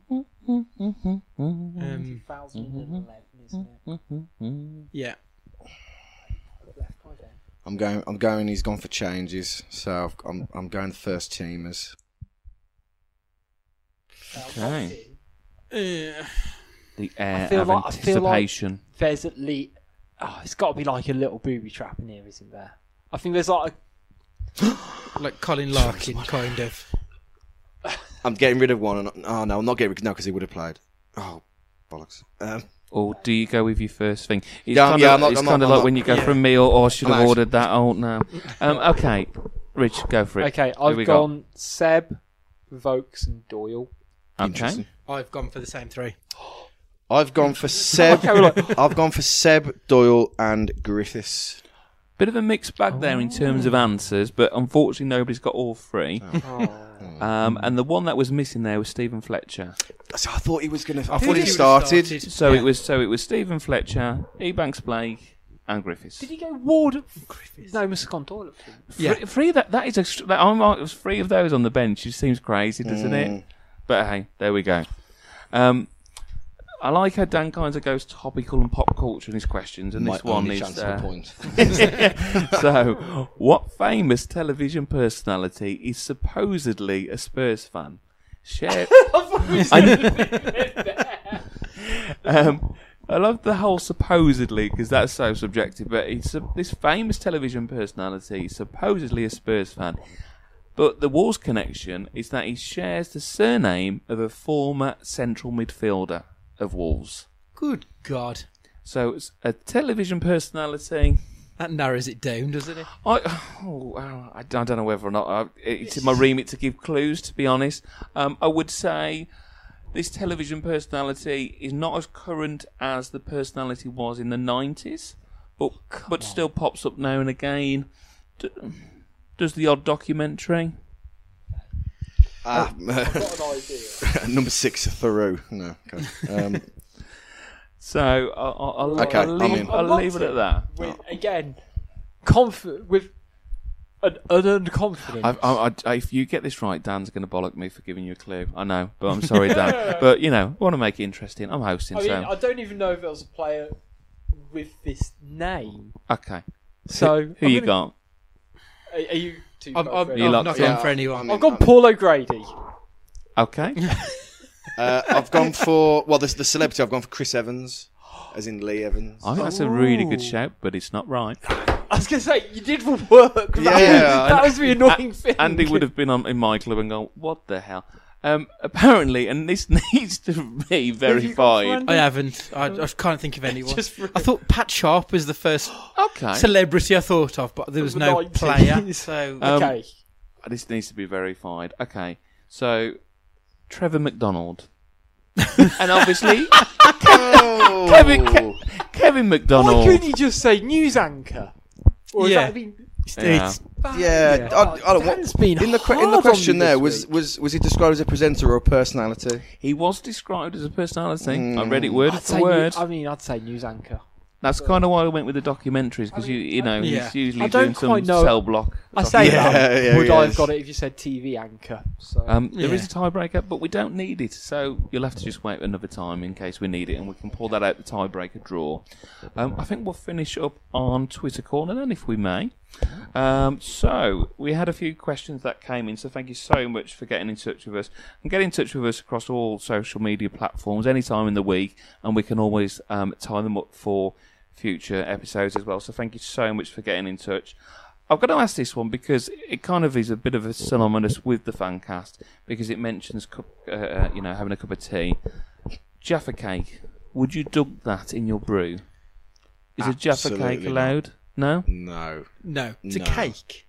2011, isn't it? yeah. I'm going. I'm going. He's gone for changes, so I've, I'm. I'm going first teamers. Okay. Uh, The air feel of like- I feel like- anticipation. There's at least. Oh, it's got to be like a little booby trap in here, isn't there? I think there's like. a like Colin Larkin, kind of. I'm getting rid of one. And, oh no, I'm not getting rid. Of no, because he would have played. Oh bollocks. Um, Or do you go with your first thing? It's Yeah, kind yeah, of, I'm not- it's I'm not- kind of I'm like not- when you go yeah. for a meal, or I should I'm have out. ordered that. Oh no. Um, okay, Rich, go for it. Okay, Who we I've got? gone Seb, Vokes, and Doyle. Okay. interesting. I've gone for the same three. I've gone for Seb. Okay, we're like- I've gone for Seb, Doyle, and Griffiths. Bit of a mixed bag there in terms of answers, but unfortunately nobody's got all three. Oh. Um, and the one that was missing there was Steven Fletcher. So I thought he was gonna. I thought did he started. started? So Yeah. it was so it was Steven Fletcher, Ebanks Blake, and Griffiths. Did he go Ward? Griffiths. No, Mr. Contour. Yeah. Three, three of that that is a, that, I'm, it was three of those on the bench. It seems crazy, doesn't it? Mm. But hey, there we go. Um, I like how Dan kind of goes topical and pop culture in his questions, and My this one only is. chance of a Uh, point. so, what famous television personality is supposedly a Spurs fan? Share. um, I love the whole supposedly because that's so subjective. But it's a, this famous television personality, supposedly a Spurs fan. But the Wolves connection is that he shares the surname of a former central midfielder of Wolves. Good God. So it's a television personality. That narrows it down, doesn't it? I, oh, I, I don't know whether or not I, it's in my remit to give clues. To be honest, um, I would say this television personality is not as current as the personality was in the nineties, but but still pops up now and again. D- does the odd documentary? Ah, Got an idea. number six, Thoreau. No. Okay. Um, So I'll, I'll, Okay, I'll, leave. I'll leave it at that. With, again, conf- with an unearned confidence. I, I, I, if you get this right, Dan's going to bollock me for giving you a clue. I know, but I'm sorry, Dan. but you know, I want to make it interesting. I'm hosting, I mean, so I don't even know if there was a player with this name. okay. So Who I'm you gonna- got? Are, are you? Two I've, I've, ready? You I've not in? gone for anyone. I'm I've gone I'm. Paul O'Grady. Okay. Uh, I've gone for well, the, the celebrity. I've gone for Chris Evans, as in Lee Evans. I think that's a really good Ooh. shout, but it's not right. I was going to say you did work. That, Yeah, that and- was the annoying thing. Andy would have been on in my club and gone, "What the hell?" Um, apparently, and this needs to be verified. I haven't. I, I can't think of anyone. Just I thought Pat Sharp was the first Okay, celebrity I thought of, but there was the no 90s. player. So Um, okay. this needs to be verified. Okay, so Trevor McDonald. and obviously Oh. Kevin, Ke- Kevin Why couldn't you just say news anchor? Or has Yeah. that been Yeah. Yeah, Yeah. I, I don't Dan's want. been In the que- in hard the on question me there this was week. was was he described as a presenter or a personality? He was described as a personality. I read it word I'd for say word. new- I mean, I'd say news anchor. That's kind of why I went with the documentaries because you you know Yeah. he's usually don't doing some quite know- cell block. I say Yeah, that. yeah, Would yeah, I have it's- got it if you said TV anchor? So Um, There is Yeah. a tiebreaker, but we don't need it, so you'll have to just wait another time in case we need it, and we can pull that out the tiebreaker draw. Um, I think we'll finish up on Twitter corner then, if we may. Um, so we had a few questions that came in, so thank you so much for getting in touch with us and get in touch with us across all social media platforms any time in the week, and we can always um, tie them up for future episodes as well. So thank you so much for getting in touch. I've got to ask this one because it kind of is a bit of a synonymous with the fan cast because it mentions cup, uh, uh, you know having a cup of tea. Jaffa cake. Would you dunk that in your brew? Is a Jaffa Absolutely cake allowed? No. No. No, it's No. a cake.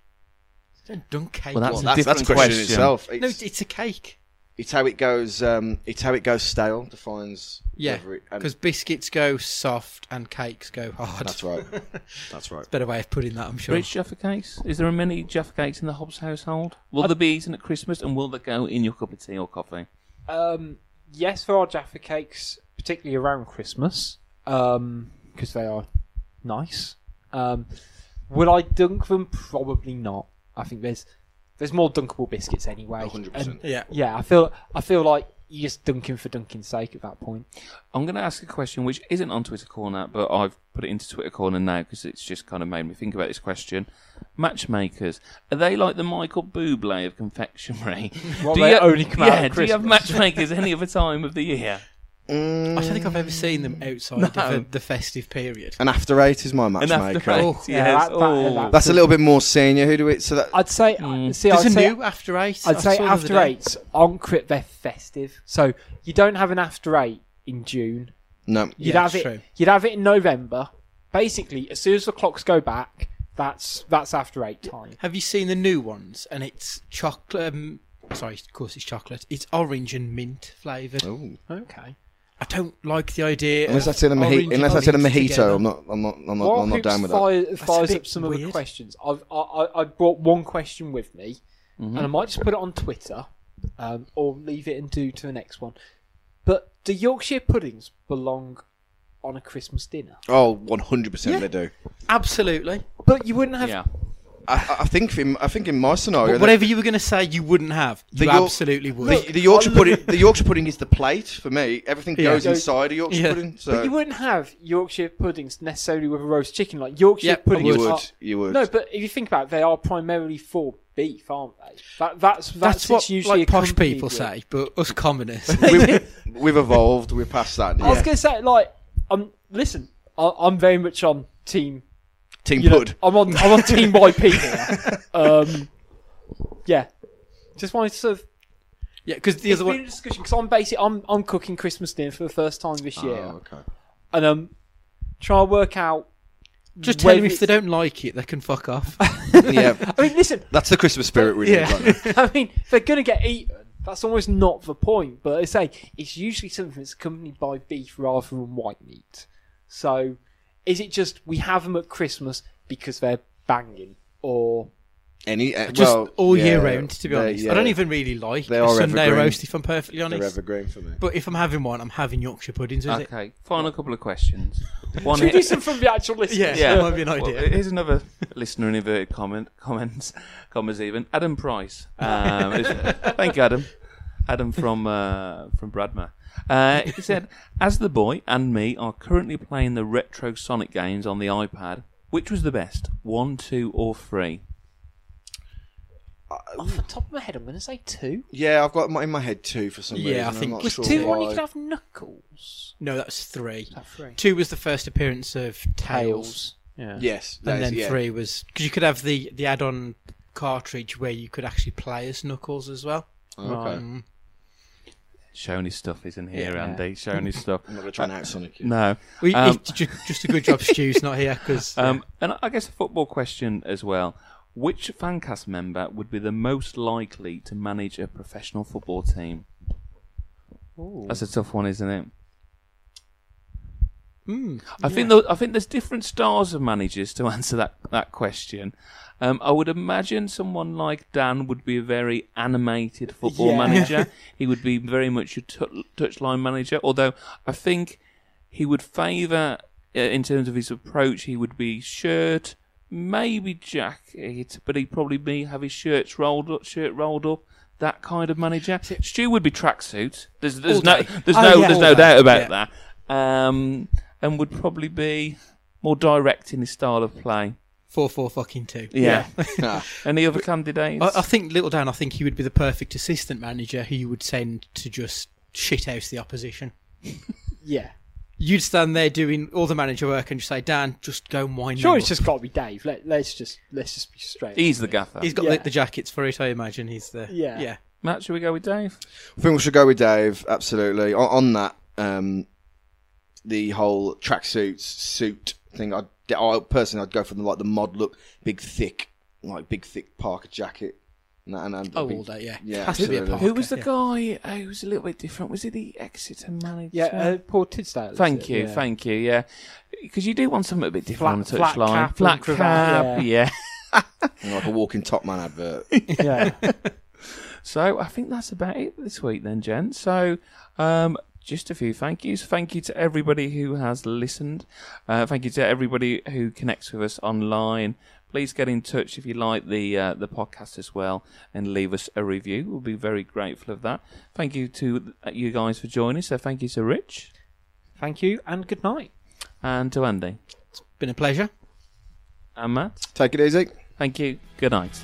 Don't dunk cake. Well, that's Well, a that's, that's different question, in question. itself. no, It's, it's a cake. it's how it goes. Um, it's how it goes stale. Defines. Yeah, whether it- and because biscuits go soft and cakes go hard. that's right. That's right. Better way of putting that, I'm sure. British Jaffa cakes. Is there a many Jaffa cakes in the Hobbs household? Will they be eaten at Christmas and will they go in your cup of tea or coffee? Um, yes, there are Jaffa cakes, particularly around Christmas, because they are nice. Um, would I dunk them? Probably not. I think there's there's more dunkable biscuits anyway. 100%. And, Yeah. yeah, I feel I feel like you're just dunking for dunking's sake at that point. I'm going to ask a question which isn't on Twitter Corner, but I've put it into Twitter Corner now because it's just kind of made me think about this question. Matchmakers, are they like the Michael Bublé of confectionery? Well, do they you, only come out yeah, at do you have matchmakers any other time of the year? Mm, I don't think I've ever seen them outside No. of the, the festive period. An after eight is my And after matchmaker. eight, Oh, yeah, yes. that- that- oh. that- That's a little bit more senior. Who do it? So that I'd say Mm. see. There's I'd a say, new after eight. I'd I say saw the other after day. eights on crit they're festive. So you don't have an after eight in June. no. You'd Yeah, have it. true. You'd have it in November. Basically, as soon as the clocks go back, that's that's after eight time. Have you seen the new ones? And it's chocolate. Um, sorry, of course it's chocolate. It's orange and mint flavoured. Oh. Okay. I don't like the idea. Unless of that's in a orange mojito. Unless that's in a mojito. I'm not. I'm not. I'm not. I'm not down with that. fire, fires up bit some of the questions. I've, I, I I brought one question with me, Mhm. and I might just put it on Twitter, um, or leave it and do to the next one. But do Yorkshire puddings belong on a Christmas dinner? Oh, 100 percent they do. Absolutely. But you wouldn't have. yeah. I, I think in I think in my scenario, But whatever you were going to say, you wouldn't have. The You York- absolutely would. the, the Yorkshire pudding, the Yorkshire pudding is the plate for me. Everything Yeah. goes Goes- inside a Yorkshire Yeah. pudding. So But you wouldn't have Yorkshire puddings necessarily with a roast chicken. Like Yorkshire Yep, I puddings you would. are- would, you would. No, but if you think about it, they are primarily for beef, aren't they? That, that's that's, That's, what usually like posh people with. say, but us commoners. we've, we've evolved. We're past that. I was Yeah. going to say, like, um, listen, I, I'm very much on team. Team You know, Pud. I'm on I'm on team YP here. Um, yeah, just wanted to sort of. yeah, because the It's other been one. a discussion because I'm basically I'm I'm cooking Christmas dinner for the first time this year, Oh, okay. and um, try to work out. Just tell whether them if it's- they don't like it, they can fuck off. yeah, I mean, listen, that's the Christmas spirit we need. Yeah. right now. I mean, if they're going to get eaten. That's almost not the point. But I say it's usually something that's accompanied by beef rather than white meat. So, is it just we have them at Christmas because they're banging, or Any, uh, Just well, all yeah, year round, to be honest. yeah, I don't even really like They a are Sunday evergreen. roast, if I'm perfectly They're honest. evergreen for me. But if I'm having one, I'm having Yorkshire puddings with it. Okay. Final couple of questions. One should we do some from the actual list? Yeah, Yeah. that might be an Well, idea. here's another listener in inverted comment, comments, commas even. Adam Price. Um, is- thank you, Adam. Adam from uh, from Bradmer. Uh, he said, "As the boy and me are currently playing the retro Sonic games on the iPad, which was the best? One, two, or three? Off the top of my head, I'm going to say two. Yeah, I've got in my head two for some Yeah, reason. I I'm think- not Was sure two one you why. could have Knuckles? No, that's three. Is that three? Two was the first appearance of Tails, Tails. Yeah. Yes, and that then yeah. three was because you could have the the add-on cartridge where you could actually play as Knuckles as well. Oh, okay. Mm. Showing his stuff, isn't he, Yeah. Andy? Showing his stuff. I'm not going to try and out Sonic you. No. Well, Um, just a good job Stu's not here because Um, and I guess a football question as well. Which fancast member would be the most likely to manage a professional football team? That's a tough one, isn't it? Mm, I think tho- I think there's different styles of managers to answer that that question. Um, I would imagine someone like Dan would be a very animated football Yeah. manager. he would be very much a t- touchline manager. Although I think he would favour, uh, in terms of his approach, he would be shirt, maybe jacket, but he'd probably be have his shirts rolled up, shirt rolled up. That kind of manager. Stu would be tracksuit. There's there's no there's Oh, no yeah. there's no doubt about Yeah. that. Um, and would probably be more direct in his style of play. four four fucking two. Yeah. Ah, Any other candidates? I, I think Little Dan. I think he would be the perfect assistant manager who you would send to just shit out the opposition. Yeah. You'd stand there doing all the manager work and just say, Dan, just go and wind Sure, it's just got to be Dave. Let, let's just let's just be straight. He's the gaffer. He's got Yeah. the, the jackets for it. I imagine he's the Yeah. yeah. Matt, should we go with Dave? I think we should go with Dave. Absolutely. On, on that, um, the whole tracksuits suit thing. I'd, I personally, I'd go for the like the mod look, big thick, like big thick Parker jacket. And, that- and, and Oh, big- all day, yeah. Yeah, Has to be a. Parker. Who was the yeah. guy who was a little bit different? Was he the Exeter manager? Yeah, uh, Paul Tisdale. thank you, Yeah. thank you. Yeah, because you do want something a bit different Flat- on the flat cap Flat cap, yeah. yeah. like a walking top man advert. Yeah. So I think that's about it this week, then, gents. So um, just a few thank yous. Thank you to everybody who has listened. Uh, thank you to everybody who connects with us online. Please get in touch if you like the uh, the podcast as well, and leave us a review. We'll be very grateful of that. Thank you to you guys for joining. So thank you to Rich Thank you and good night. and to Andy It's Been a pleasure. and Matt. Take it easy. Thank you. Good night.